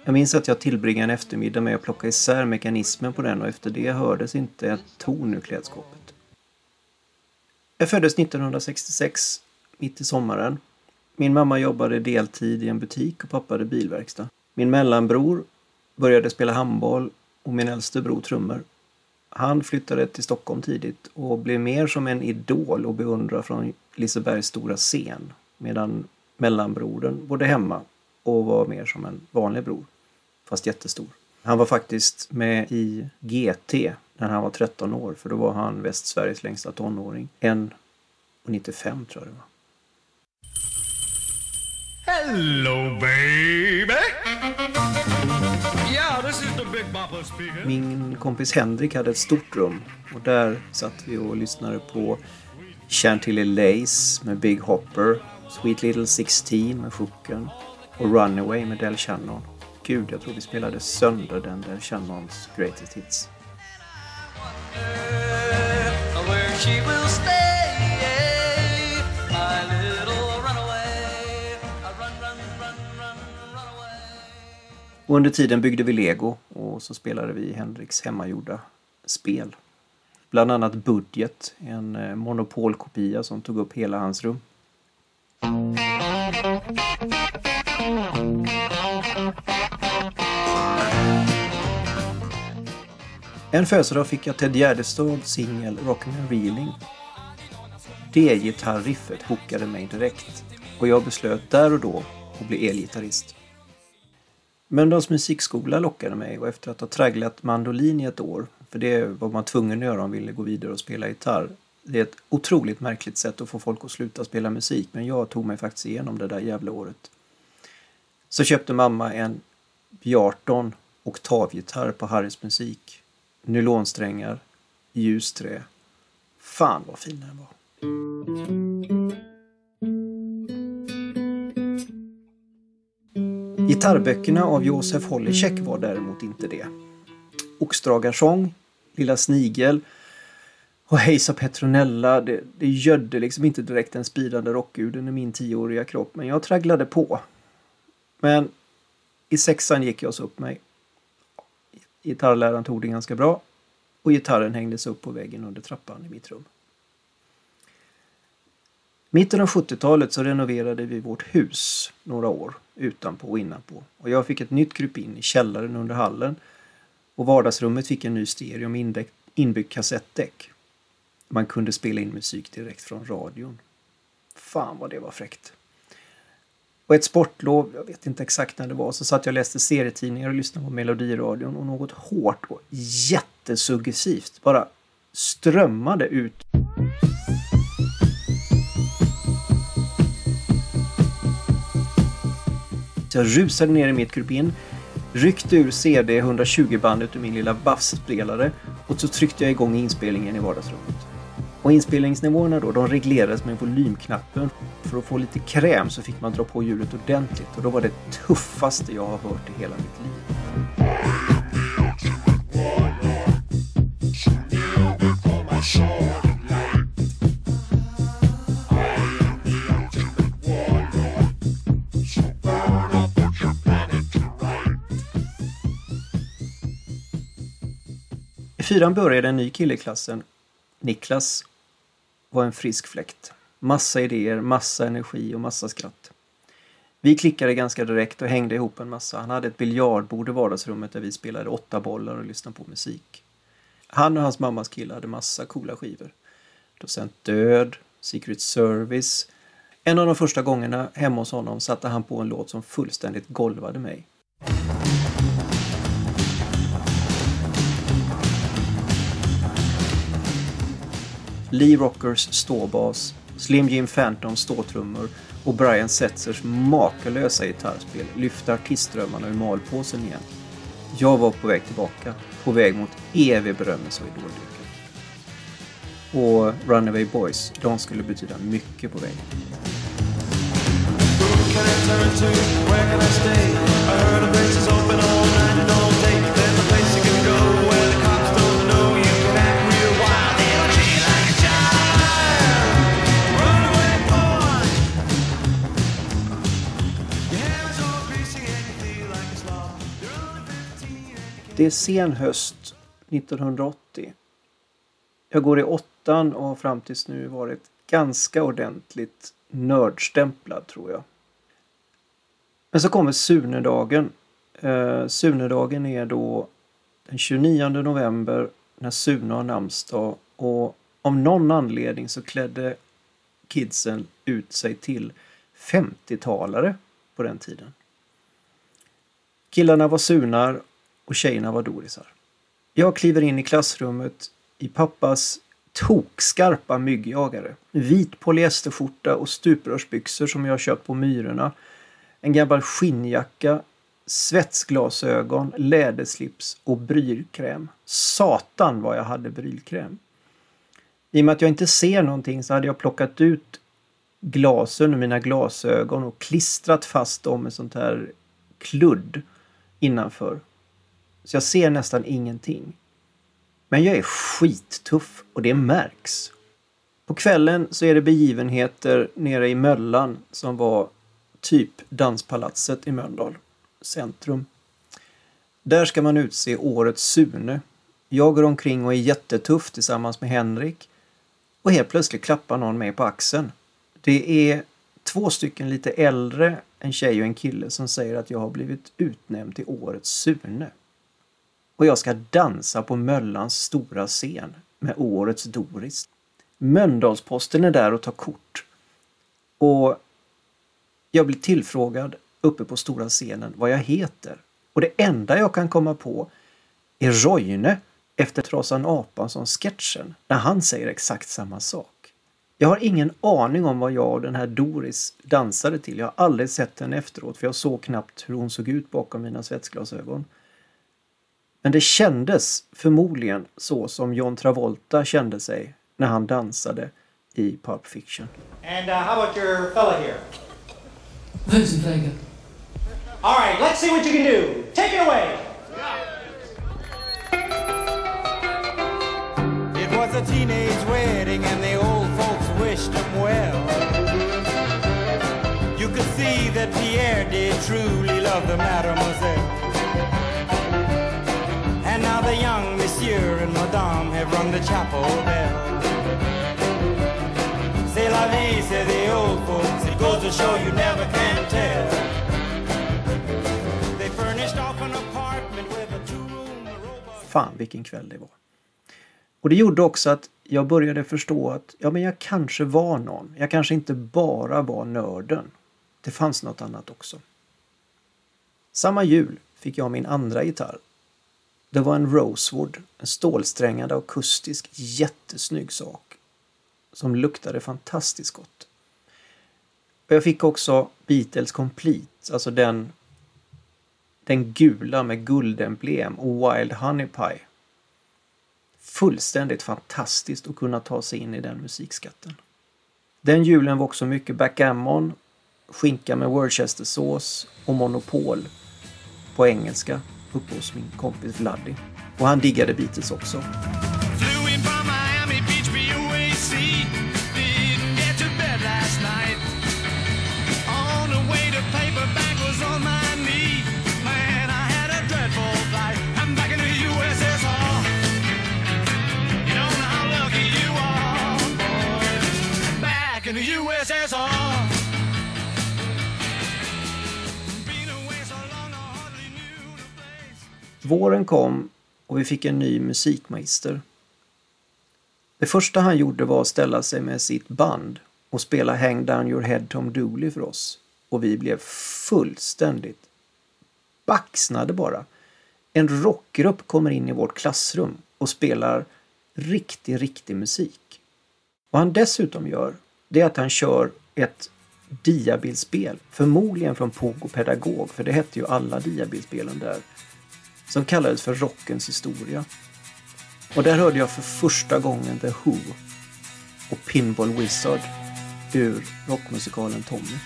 jag minns att jag tillbringade en eftermiddag med att plocka isär mekanismen på den och efter det hördes inte ett ton ur klädskåpet. Jag föddes 1966, mitt i sommaren. Min mamma jobbade deltid i en butik och pappa hade bilverkstad. Min mellanbror började spela handboll och min äldste bror trummor. Han flyttade till Stockholm tidigt och blev mer som en idol och beundrad från Lisebergs stora scen. Medan mellanbrodern bodde hemma och var mer som en vanlig bror. Fast jättestor. Han var faktiskt med i GT när han var 13 år för då var han Västsveriges längsta tonåring. 1,95 tror jag det var. Hello baby! Min kompis Henrik hade ett stort rum och där satt vi och lyssnade på Chantilly Lace med Big Hopper, Sweet Little 16 med Sjuken och Runaway med Del Shannon. Gud, jag tror vi spelade sönder den Del Shannons Greatest Hits. Och under tiden byggde vi lego och så spelade vi Henriks hemmagjorda spel. Bland annat Budget, en eh, monopolkopia som tog upp hela hans rum. En födelsedag fick jag Ted Gärdestads singel Rockin' and Reeling. Det gitarriffet hookade mig direkt och jag beslöt där och då att bli elgitarrist. Mölndals musikskola lockade mig och efter att ha tragglat mandolin i ett år, för det var man tvungen att göra om man ville gå vidare och spela gitarr. Det är ett otroligt märkligt sätt att få folk att sluta spela musik men jag tog mig faktiskt igenom det där jävla året. Så köpte mamma en B18 oktavgitarr på Harrys musik. Nylonsträngar, ljusträ. Fan vad fin den var. Gitarrböckerna av Josef Holicek var däremot inte det. Oxdragarsång, Lilla Snigel och Hejsa Petronella, det, det gödde liksom inte direkt den spirande rockguden i min tioåriga kropp, men jag tragglade på. Men i sexan gick jag så upp mig. Gitarrläraren tog det ganska bra och gitarren hängdes upp på väggen under trappan i mitt rum. Mitten av 70-talet så renoverade vi vårt hus några år utanpå och innanpå. Och jag fick ett nytt krypin i källaren under hallen. Och vardagsrummet fick en ny stereo med inbyggt kassettdäck. Man kunde spela in musik direkt från radion. Fan vad det var fräckt. Och ett sportlov, jag vet inte exakt när det var, så satt jag och läste serietidningar och lyssnade på Melodiradion och något hårt och jättesuggestivt bara strömmade ut Så jag rusade ner i mitt krypin, ryckte ur CD 120-bandet ur min lilla bassspelare och så tryckte jag igång inspelningen i vardagsrummet. Och inspelningsnivåerna då, de reglerades med volymknappen. För att få lite kräm så fick man dra på ljudet ordentligt och då var det tuffaste jag har hört i hela mitt liv. Fyran började en ny kille i klassen, Niklas, var en frisk fläkt. Massa idéer, massa energi och massa skratt. Vi klickade ganska direkt och hängde ihop en massa. Han hade ett biljardbord i vardagsrummet där vi spelade åtta bollar och lyssnade på musik. Han och hans mammas kille hade massa coola skivor. Docent Död, Secret Service. En av de första gångerna hemma hos honom satte han på en låt som fullständigt golvade mig. Lee Rockers ståbas, Slim Jim Phantoms ståtrummor och Brian Setzers makalösa gitarrspel lyfte artistdrömmarna ur malpåsen igen. Jag var på väg tillbaka, på väg mot evig berömmelse och idoldyrkan. Och Runaway Boys, de skulle betyda mycket på vägen. Can I turn to? Where can I stay? I heard a place is all Det är sen höst 1980. Jag går i åttan och har fram tills nu varit ganska ordentligt nördstämplad tror jag. Men så kommer Sunedagen. Eh, Sunedagen är då den 29 november när Sune har namnsdag och av någon anledning så klädde kidsen ut sig till 50-talare på den tiden. Killarna var Sunar och tjejerna var Dorisar. Jag kliver in i klassrummet i pappas tokskarpa myggjagare. Vit polyesterskjorta och stuprörsbyxor som jag köpt på Myrorna. En gammal skinnjacka, svetsglasögon, läderslips och brylkräm. Satan vad jag hade brylkräm. I och med att jag inte ser någonting så hade jag plockat ut glasen ur mina glasögon och klistrat fast dem med sånt här kludd innanför. Så jag ser nästan ingenting. Men jag är skittuff och det märks. På kvällen så är det begivenheter nere i Möllan som var typ Danspalatset i Mölndal centrum. Där ska man utse årets Sune. Jag går omkring och är jättetuff tillsammans med Henrik och helt plötsligt klappar någon mig på axeln. Det är två stycken lite äldre, en tjej och en kille, som säger att jag har blivit utnämnd till årets Sune och jag ska dansa på Möllans stora scen med årets Doris. Mölndalsposten är där och tar kort. Och jag blir tillfrågad uppe på stora scenen vad jag heter. Och det enda jag kan komma på är Roine efter Trasan Apansson-sketchen när han säger exakt samma sak. Jag har ingen aning om vad jag och den här Doris dansade till. Jag har aldrig sett henne efteråt för jag såg knappt hur hon såg ut bakom mina svetsglasögon. Men det kändes förmodligen så som John Travolta kände sig när han dansade i Pulp Fiction. And uh, how about your fella here? Vincent Vega. All right, let's see what you can do. Take it away. It was a teenage wedding and the old folks wished him well. You could see that Pierre did truly love the mademoiselle. The young monsieur and madame have rung the chapel bell. C'est la vie, say the old folks. It goes to show you never can tell. They furnished off an apartment with a two-room robot. Fan vilken kväll det var. Och det gjorde också att jag började förstå att ja, men jag kanske var någon. Jag kanske inte bara var nörden. Det fanns något annat också. Samma jul fick jag min andra gitarr. Det var en Rosewood, en stålsträngad akustisk jättesnygg sak. Som luktade fantastiskt gott. Och jag fick också Beatles Complete, alltså den, den gula med guldemblem och Wild Honey Pie fullständigt fantastiskt att kunna ta sig in i den musikskatten. Den julen var också mycket backgammon, skinka med Worcestersås och Monopol på engelska uppe hos min kompis Vladdy. Och han diggade Beatles också. Våren kom och vi fick en ny musikmagister. Det första han gjorde var att ställa sig med sitt band och spela Hang Down Your Head Tom Dooley för oss. Och vi blev fullständigt baxnade bara. En rockgrupp kommer in i vårt klassrum och spelar riktig, riktig musik. Vad han dessutom gör, det är att han kör ett diabilspel, förmodligen från Pogo Pedagog, för det hette ju alla diabilspelen där, som kallades för Rockens historia. Och där hörde jag för första gången The Who och Pinball Wizard ur rockmusikalen Tommy.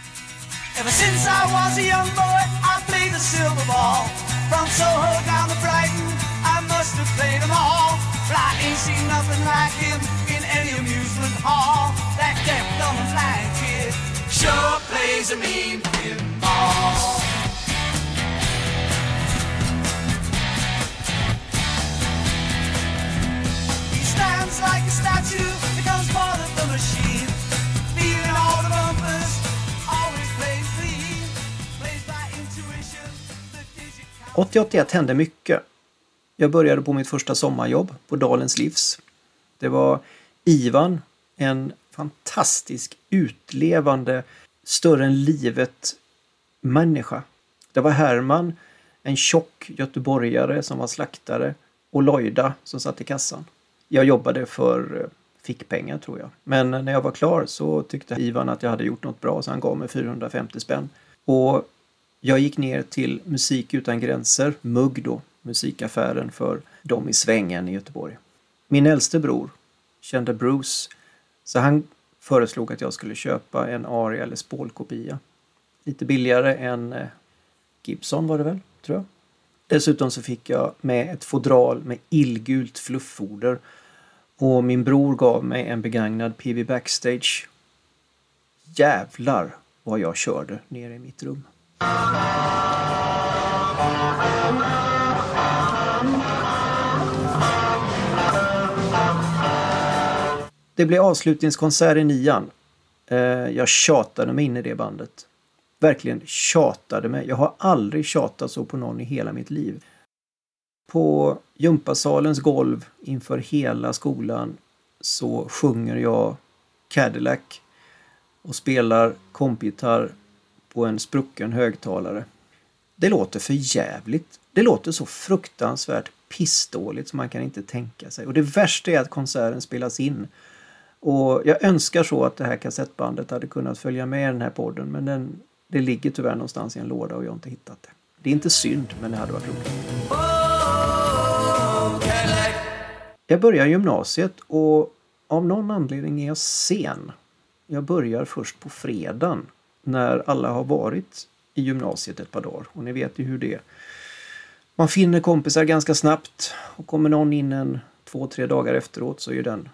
Ever since I was a young boy, I played the silver ball. From Soho down to Brighton, I must have played them all. But I ain't seen nothing like him in any amusement hall. That deaf, dumb, and blind kid sure plays a mean pinball. Stands like a statue, becomes part of the machine. Feeling all the bumpers, always plays clean. Plays by intuition, the digit count. 80-81 hände mycket. Jag började på mitt första sommarjobb på Dalens Livs. Det var Ivan, en fantastisk utlevande, större än livet människa. Det var Herman, en tjock göteborgare som var slaktare och Lojda som satt i kassan. Jag jobbade för eh, fickpengar tror jag. Men när jag var klar så tyckte Ivan att jag hade gjort något bra så han gav mig 450 spänn. Och jag gick ner till Musik utan gränser, MUG då, musikaffären för dem i svängen i Göteborg. Min äldste bror kände Bruce så han föreslog att jag skulle köpa en Aria eller spålkopia. Lite billigare än eh, Gibson var det väl, tror jag. Dessutom så fick jag med ett fodral med illgult fluffoder och min bror gav mig en begagnad PV Backstage. Jävlar vad jag körde nere i mitt rum. Det blev avslutningskonsert i nian. Eh, jag tjatade mig in i det bandet. Verkligen tjatade mig. Jag har aldrig tjatat så på någon i hela mitt liv. På gympasalens golv inför hela skolan så sjunger jag Cadillac och spelar kompgitarr på en sprucken högtalare. Det låter för jävligt. Det låter så fruktansvärt pissdåligt som man kan inte tänka sig. Och det värsta är att konserten spelas in. Och jag önskar så att det här kassettbandet hade kunnat följa med i den här podden men den, det ligger tyvärr någonstans i en låda och jag har inte hittat det. Det är inte synd, men det hade varit roligt. Jag börjar gymnasiet och av någon anledning är jag sen. Jag börjar först på fredagen när alla har varit i gymnasiet ett par dagar. Och ni vet ju hur det är. Man finner kompisar ganska snabbt och kommer någon in en två, tre dagar efteråt så är den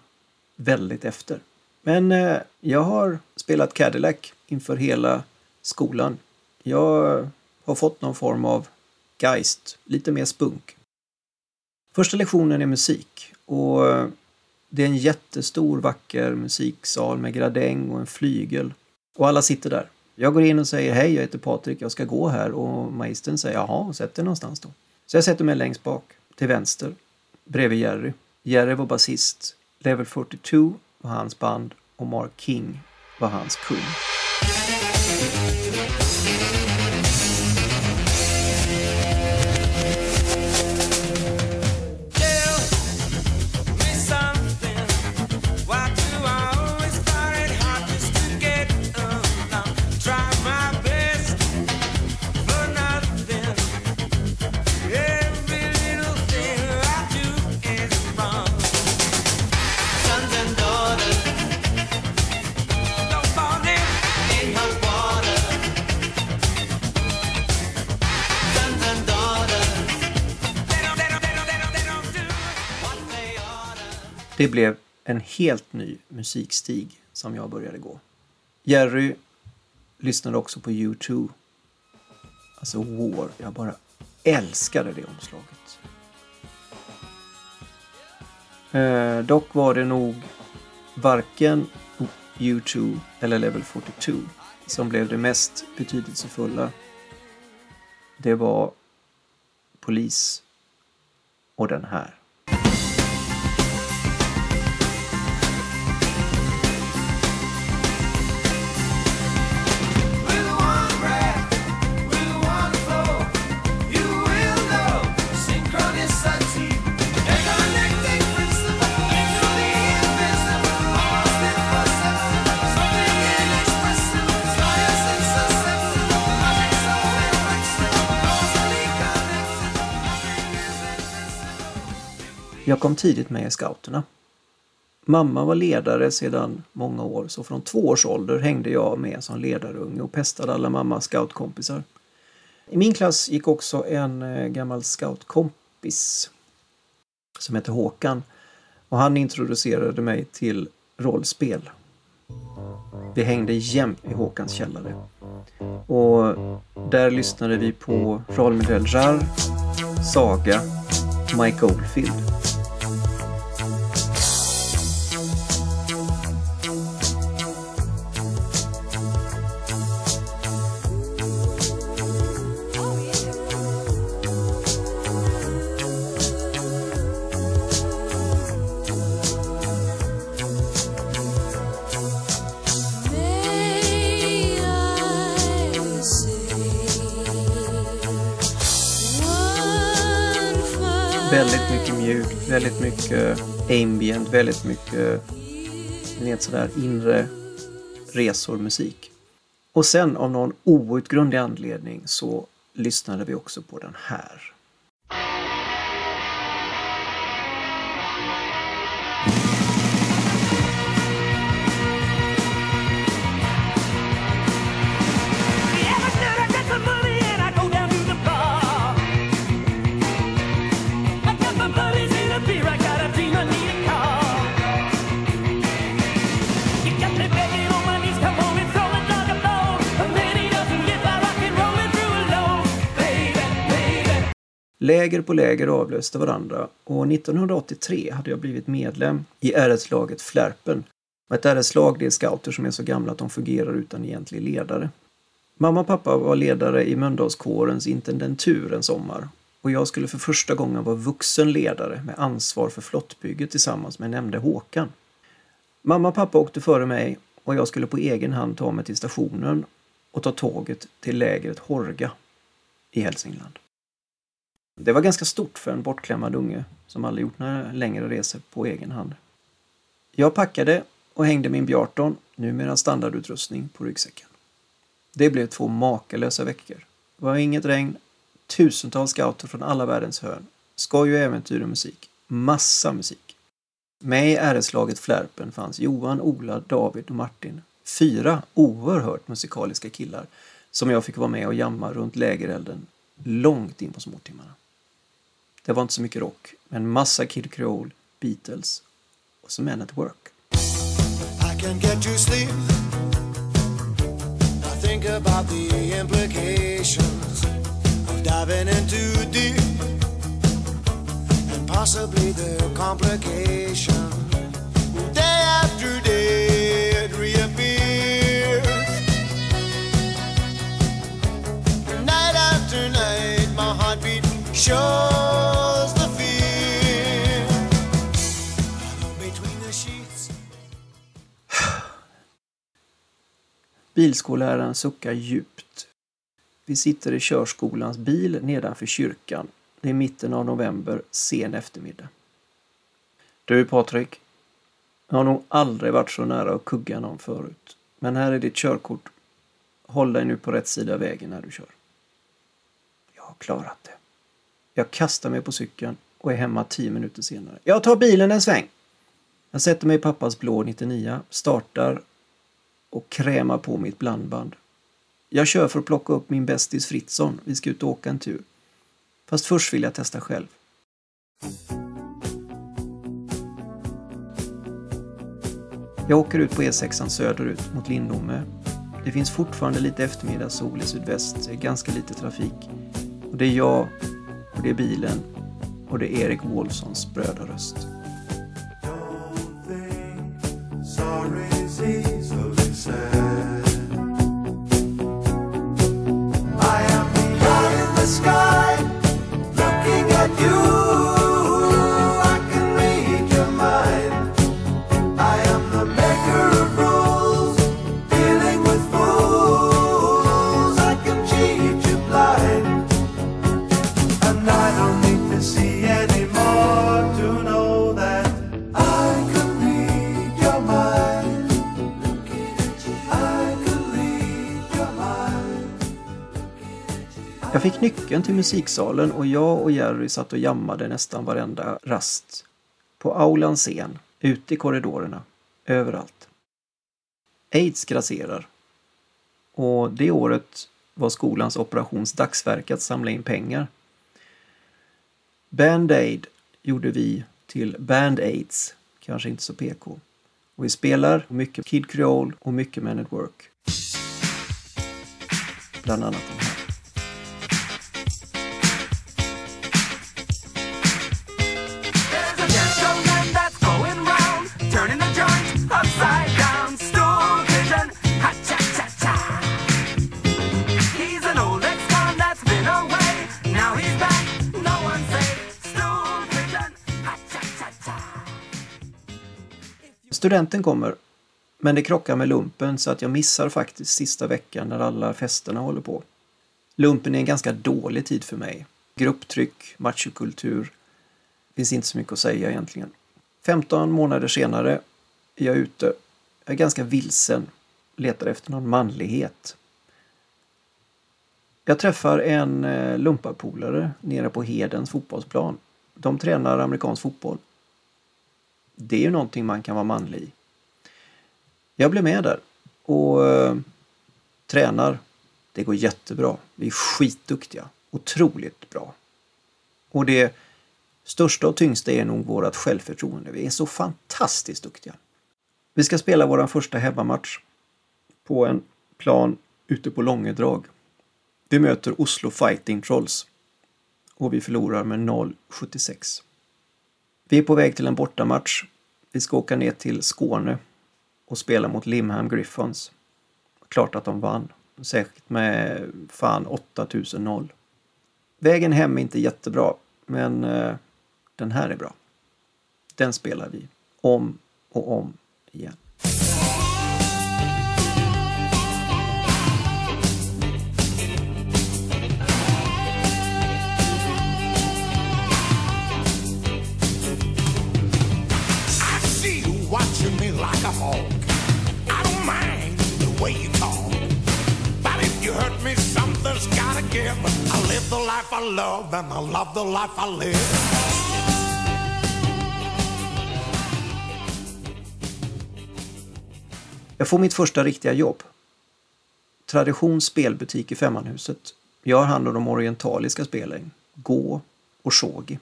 väldigt efter. Men eh, jag har spelat Cadillac inför hela skolan. Jag har fått någon form av geist, lite mer spunk. Första lektionen är musik och eh, det är en jättestor vacker musiksal med gradäng och en flygel. Och alla sitter där. Jag går in och säger hej, jag heter Patrik, jag ska gå här och magistern säger jaha, sätt dig någonstans då. Så jag sätter mig längst bak, till vänster, bredvid Jerry. Jerry var basist, Level 42 var hans band och Mark King var hans kung. Det blev en helt ny musikstig som jag började gå. Jerry lyssnade också på U2. Alltså War. Jag bara älskade det omslaget. Eh, dock var det nog varken U2 eller Level 42 som blev det mest betydelsefulla. Det var Polis och den här. Jag kom tidigt med i scouterna. Mamma var ledare sedan många år så från två års ålder hängde jag med som ledarunge och pestade alla mammas scoutkompisar. I min klass gick också en eh, gammal scoutkompis som hette Håkan och han introducerade mig till rollspel. Vi hängde jämt i Håkans källare. Och där lyssnade vi på rollmodell Jar, Saga, Mike Oldfield. Väldigt mycket mjukt, väldigt mycket ambient, väldigt mycket vet, sådär inre resor musik. Och sen av någon outgrundlig anledning så lyssnade vi också på den här. Läger på läger avlöste varandra och 1983 hade jag blivit medlem i RS-laget Flärpen. Och ett RS-lag det är scouter som är så gamla att de fungerar utan egentlig ledare. Mamma och pappa var ledare i Mölndalskårens intendentur en sommar och jag skulle för första gången vara vuxen ledare med ansvar för flottbygget tillsammans med nämnde Håkan. Mamma och pappa åkte före mig och jag skulle på egen hand ta mig till stationen och ta tåget till lägret Horga i Hälsingland. Det var ganska stort för en bortklämmad unge som aldrig gjort några längre resor på egen hand. Jag packade och hängde min Bjarton, numera standardutrustning, på ryggsäcken. Det blev två makalösa veckor. Det var inget regn, tusentals scouter från alla världens hörn, skoj och äventyr och musik. Massa musik. Med i RS-laget Flärpen fanns Johan, Ola, David och Martin. Fyra oerhört musikaliska killar som jag fick vara med och jamma runt lägerelden långt in på småtimmarna. Det var inte så mycket rock, men massa Kid Creole, Beatles och så Men at Work. I can get you sleep. I think about the implications of diving in too deep and possibly the complication. Day after day it reappears. Night after night my heartbeat shows Bilskolläraren suckar djupt. Vi sitter i körskolans bil nedanför kyrkan. Det är mitten av november, sen eftermiddag. Du Patrik, jag har nog aldrig varit så nära att kugga någon förut. Men här är ditt körkort. Håll dig nu på rätt sida vägen när du kör. Jag har klarat det. Jag kastar mig på cykeln och är hemma tio minuter senare. Jag tar bilen en sväng. Jag sätter mig i pappas blå 99, startar och krämar på mitt blandband. Jag kör för att plocka upp min bästis Fritzson. Vi ska ut och åka en tur. Fast först vill jag testa själv. Jag åker ut på E6 söderut mot Lindome. Det finns fortfarande lite eftermiddagssol i sydväst, det är ganska lite trafik. Och det är jag, och det är bilen, och det är Erik Wåhlsons brödarröst. Jag fick nyckeln till musiksalen och jag och Jerry satt och jammade nästan varenda rast. På aulans scen, ute i korridorerna, överallt. Aids grasserar. Och det året var skolans operations dagsverke att samla in pengar. Band-Aid gjorde vi till Band-Aids, kanske inte så PK. Och vi spelar mycket Kid Creole och mycket Men at Work. Bland annat den här. Studenten kommer, men det krockar med lumpen så att jag missar faktiskt sista veckan när alla festerna håller på. Lumpen är en ganska dålig tid för mig. Grupptryck, machokultur. Finns inte så mycket att säga egentligen. 15 månader senare är jag ute. Jag är ganska vilsen. Letar efter någon manlighet. Jag träffar en eh, lumparpolare nere på Hedens fotbollsplan. De tränar amerikansk fotboll. Det är ju någonting man kan vara manlig i. Jag blev med där och eh, tränar. Det går jättebra. Vi är skitduktiga. Otroligt bra. Och det största och tyngsta är nog vårt självförtroende. Vi är så fantastiskt duktiga. Vi ska spela vår första hemmamatch på en plan ute på Långedrag. Vi möter Oslo Fighting Trolls och vi förlorar med 0-76. Vi är på väg till en bortamatch. Vi ska åka ner till Skåne och spela mot Limham Griffons. Klart att de vann. Säkert med fan 8000-0. Vägen hem är inte jättebra, men eh, den här är bra. Den spelar vi om och om igen. I don't mind the way you talk. But if you hurt me, something's gotta give. I live the life I love and I love the life I live. Jag får mitt första riktiga jobb. Tradition spelbutik i Femmanhuset. Jag har hand om de orientaliska spelen. Gå och shogi.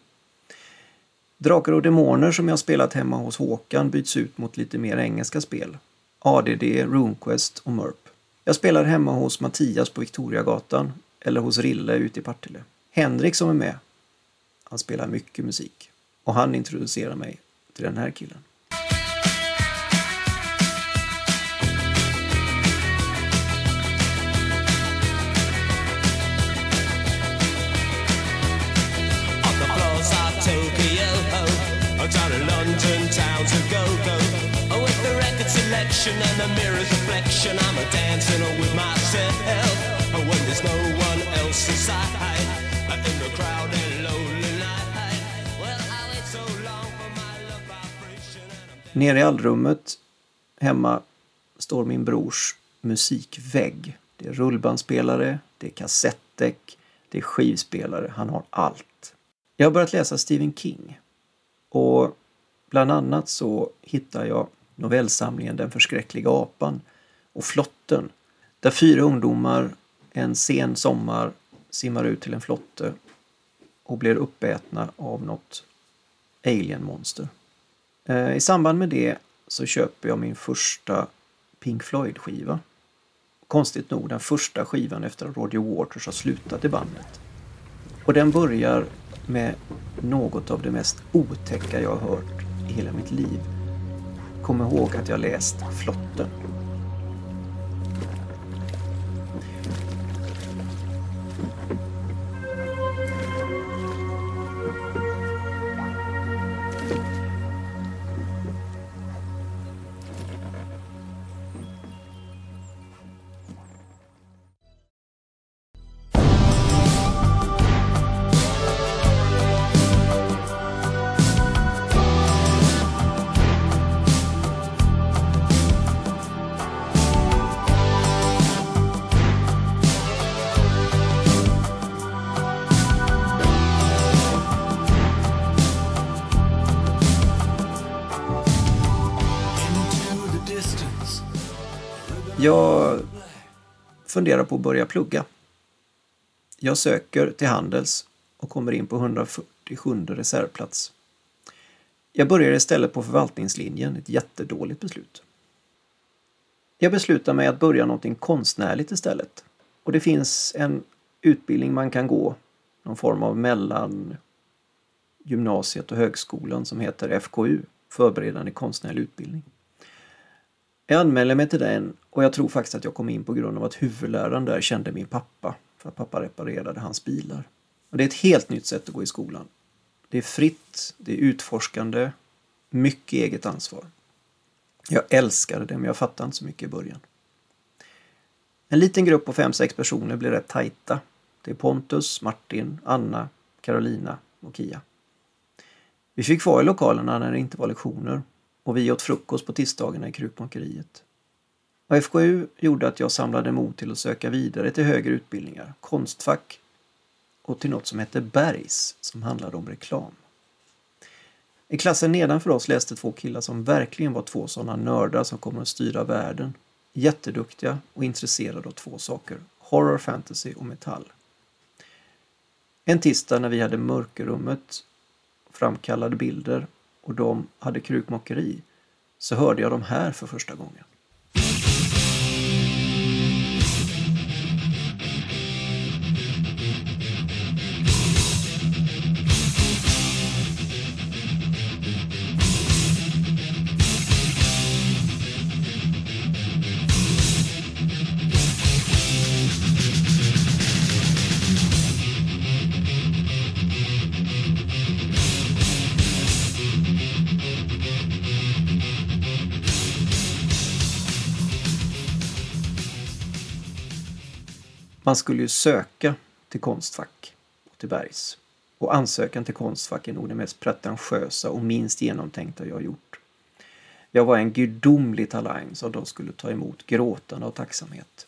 Drakar och Demoner som jag spelat hemma hos Håkan byts ut mot lite mer engelska spel. ADD, RuneQuest och Murp. Jag spelar hemma hos Mattias på Victoriagatan eller hos Rille ute i Partille. Henrik som är med, han spelar mycket musik. Och han introducerar mig till den här killen. Reflection and the mirror's reflection, I'm a dancing with myself. When there's no one else inside, in the crowded lonely night. Well, I wait so long for my love vibration. Nere i allrummet hemma står min brors musikvägg. Det är rullbandspelare, det är kassettdäck, det är skivspelare. Han har allt. Jag har börjat läsa Stephen King. Och bland annat så hittar jag novellsamlingen Den förskräckliga apan och Flotten. Där fyra ungdomar en sen sommar simmar ut till en flotte och blir uppätna av något alienmonster. Eh, I samband med det så köper jag min första Pink Floyd-skiva. Konstigt nog den första skivan efter att Roger Waters har slutat i bandet. Och den börjar med något av det mest otäcka jag har hört i hela mitt liv. Kom ihåg att jag läst Flotten. Funderar på att börja plugga. Jag söker till Handels och kommer in på 147 reservplats. Jag börjar istället på förvaltningslinjen, ett jättedåligt beslut. Jag beslutar mig att börja någonting konstnärligt istället. Och det finns en utbildning man kan gå, någon form av mellan gymnasiet och högskolan som heter FKU, Förberedande konstnärlig utbildning. Jag anmälde mig till den och jag tror faktiskt att jag kom in på grund av att huvudläraren där kände min pappa. För att pappa reparerade hans bilar. Och det är ett helt nytt sätt att gå i skolan. Det är fritt, det är utforskande, mycket eget ansvar. Jag älskade det men jag fattade inte så mycket i början. En liten grupp på fem sex personer blir rätt tajta. Det är Pontus, Martin, Anna, Carolina och Kia. Vi fick vara i lokalerna när det inte var lektioner och vi åt frukost på tisdagarna i krukmakeriet. Och FKU gjorde att jag samlade mod till att söka vidare till högre utbildningar, Konstfack och till något som hette Bergs som handlade om reklam. I klassen nedanför oss läste två killar som verkligen var två sådana nördar som kommer att styra världen. Jätteduktiga och intresserade av två saker, horror, fantasy och metall. En tisdag när vi hade mörkerrummet framkallade bilder och de hade krukmakeri så hörde jag dem här för första gången. Man skulle ju söka till Konstfack och till Bergs. Och ansökan till Konstfack är nog det mest pretentiösa och minst genomtänkta jag gjort. Jag var en gudomlig talang som de skulle ta emot gråtande av tacksamhet.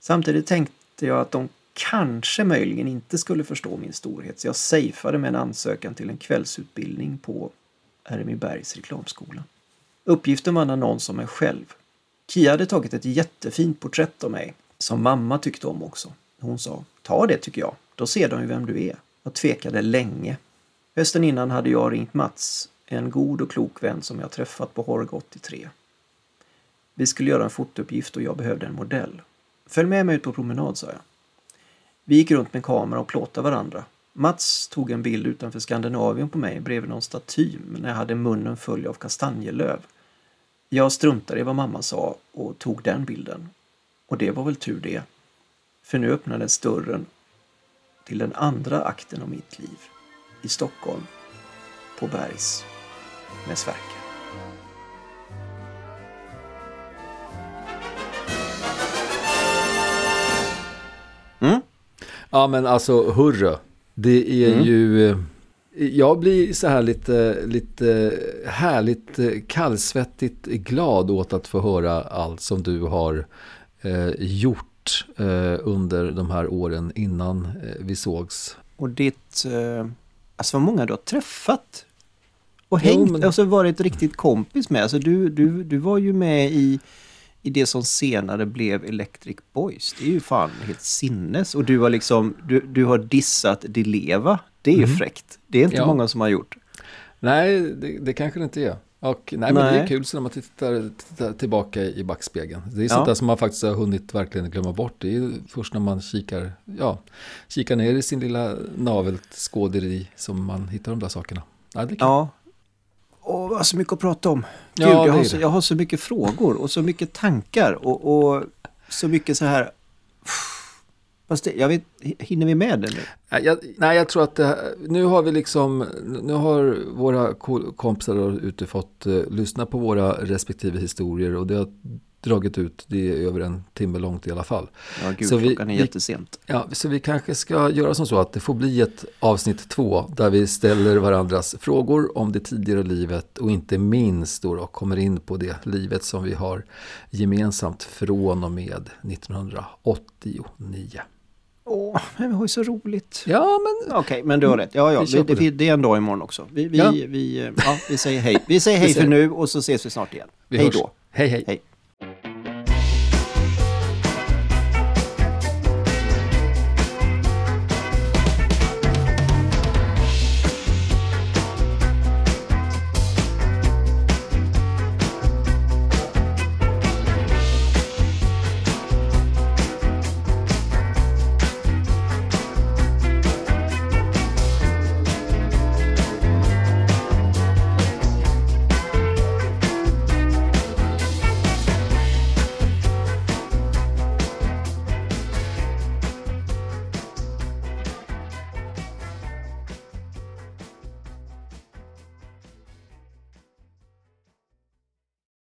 Samtidigt tänkte jag att de kanske möjligen inte skulle förstå min storhet så jag safeade med en ansökan till en kvällsutbildning på RMI Bergs reklamskola. Uppgiften var en annons om mig själv. Kia hade tagit ett jättefint porträtt av mig som mamma tyckte om också. Hon sa, ta det tycker jag, då ser de ju vem du är. Jag tvekade länge. Hösten innan hade jag ringt Mats, en god och klok vän som jag träffat på Horg 83. Vi skulle göra en fotouppgift och jag behövde en modell. Följ med mig ut på promenad, sa jag. Vi gick runt med kamera och plåtade varandra. Mats tog en bild utanför Skandinavien på mig bredvid någon staty när jag hade munnen full av kastanjelöv. Jag struntade i vad mamma sa och tog den bilden. Och det var väl tur det. För nu öppnades dörren till den andra akten av mitt liv. I Stockholm. På Bergs. Med Sverker. Mm? Ja men alltså hurra. Det är Mm. ju... eh, Jag blir så här lite, lite härligt eh, kallsvettigt glad åt att få höra allt som du har eh, gjort eh, under de här åren innan eh, vi sågs. Och ditt... Eh, alltså vad många du har träffat. Och Jo, hängt, men- alltså varit riktigt kompis med. Alltså du, du, du var ju med i, i det som senare blev Electric Boys. Det är ju fan helt sinnes. Och du har liksom, du, du har dissat Di Leva. Det är ju fräckt. Det är inte Ja. många som har gjort. Nej, det, det kanske det inte är. Och, nej, men det är kul så när man tittar, tittar tillbaka i backspegeln. Det är Ja. sånt där som man faktiskt har hunnit verkligen glömma bort. Det är först när man kikar, ja, kikar ner i sin lilla navelskåderi som man hittar de där sakerna. Ja, det är kul. Ja. Och vad så mycket att prata om. Ja, Gud, det jag, har så, jag har så mycket frågor och så mycket tankar och, och så mycket så här... Fast det, jag vet, hinner vi med det nu? Jag, nej, jag tror att det, nu har vi liksom, nu har våra ko- kompisar ute fått eh, lyssna på våra respektive historier och det har dragit ut, det är över en timme långt i alla fall. Ja, gud, Så vi- klockan är vi- jättesent. Ja, så vi kanske ska göra som så att det får bli ett avsnitt två där vi ställer varandras frågor om det tidigare livet och inte minst då, då kommer in på det livet som vi har gemensamt från och med 1989. Åh, men vi har ju så roligt. Ja, men Okej, men du har rätt. Ja, ja, Vi det, det, är en dag imorgon också. Vi, vi, Ja. vi, eh, ja, vi säger hej. Vi säger hej Vi för säger- nu och så ses vi snart igen. vi hej hörs. då. Hej, hej. Hej.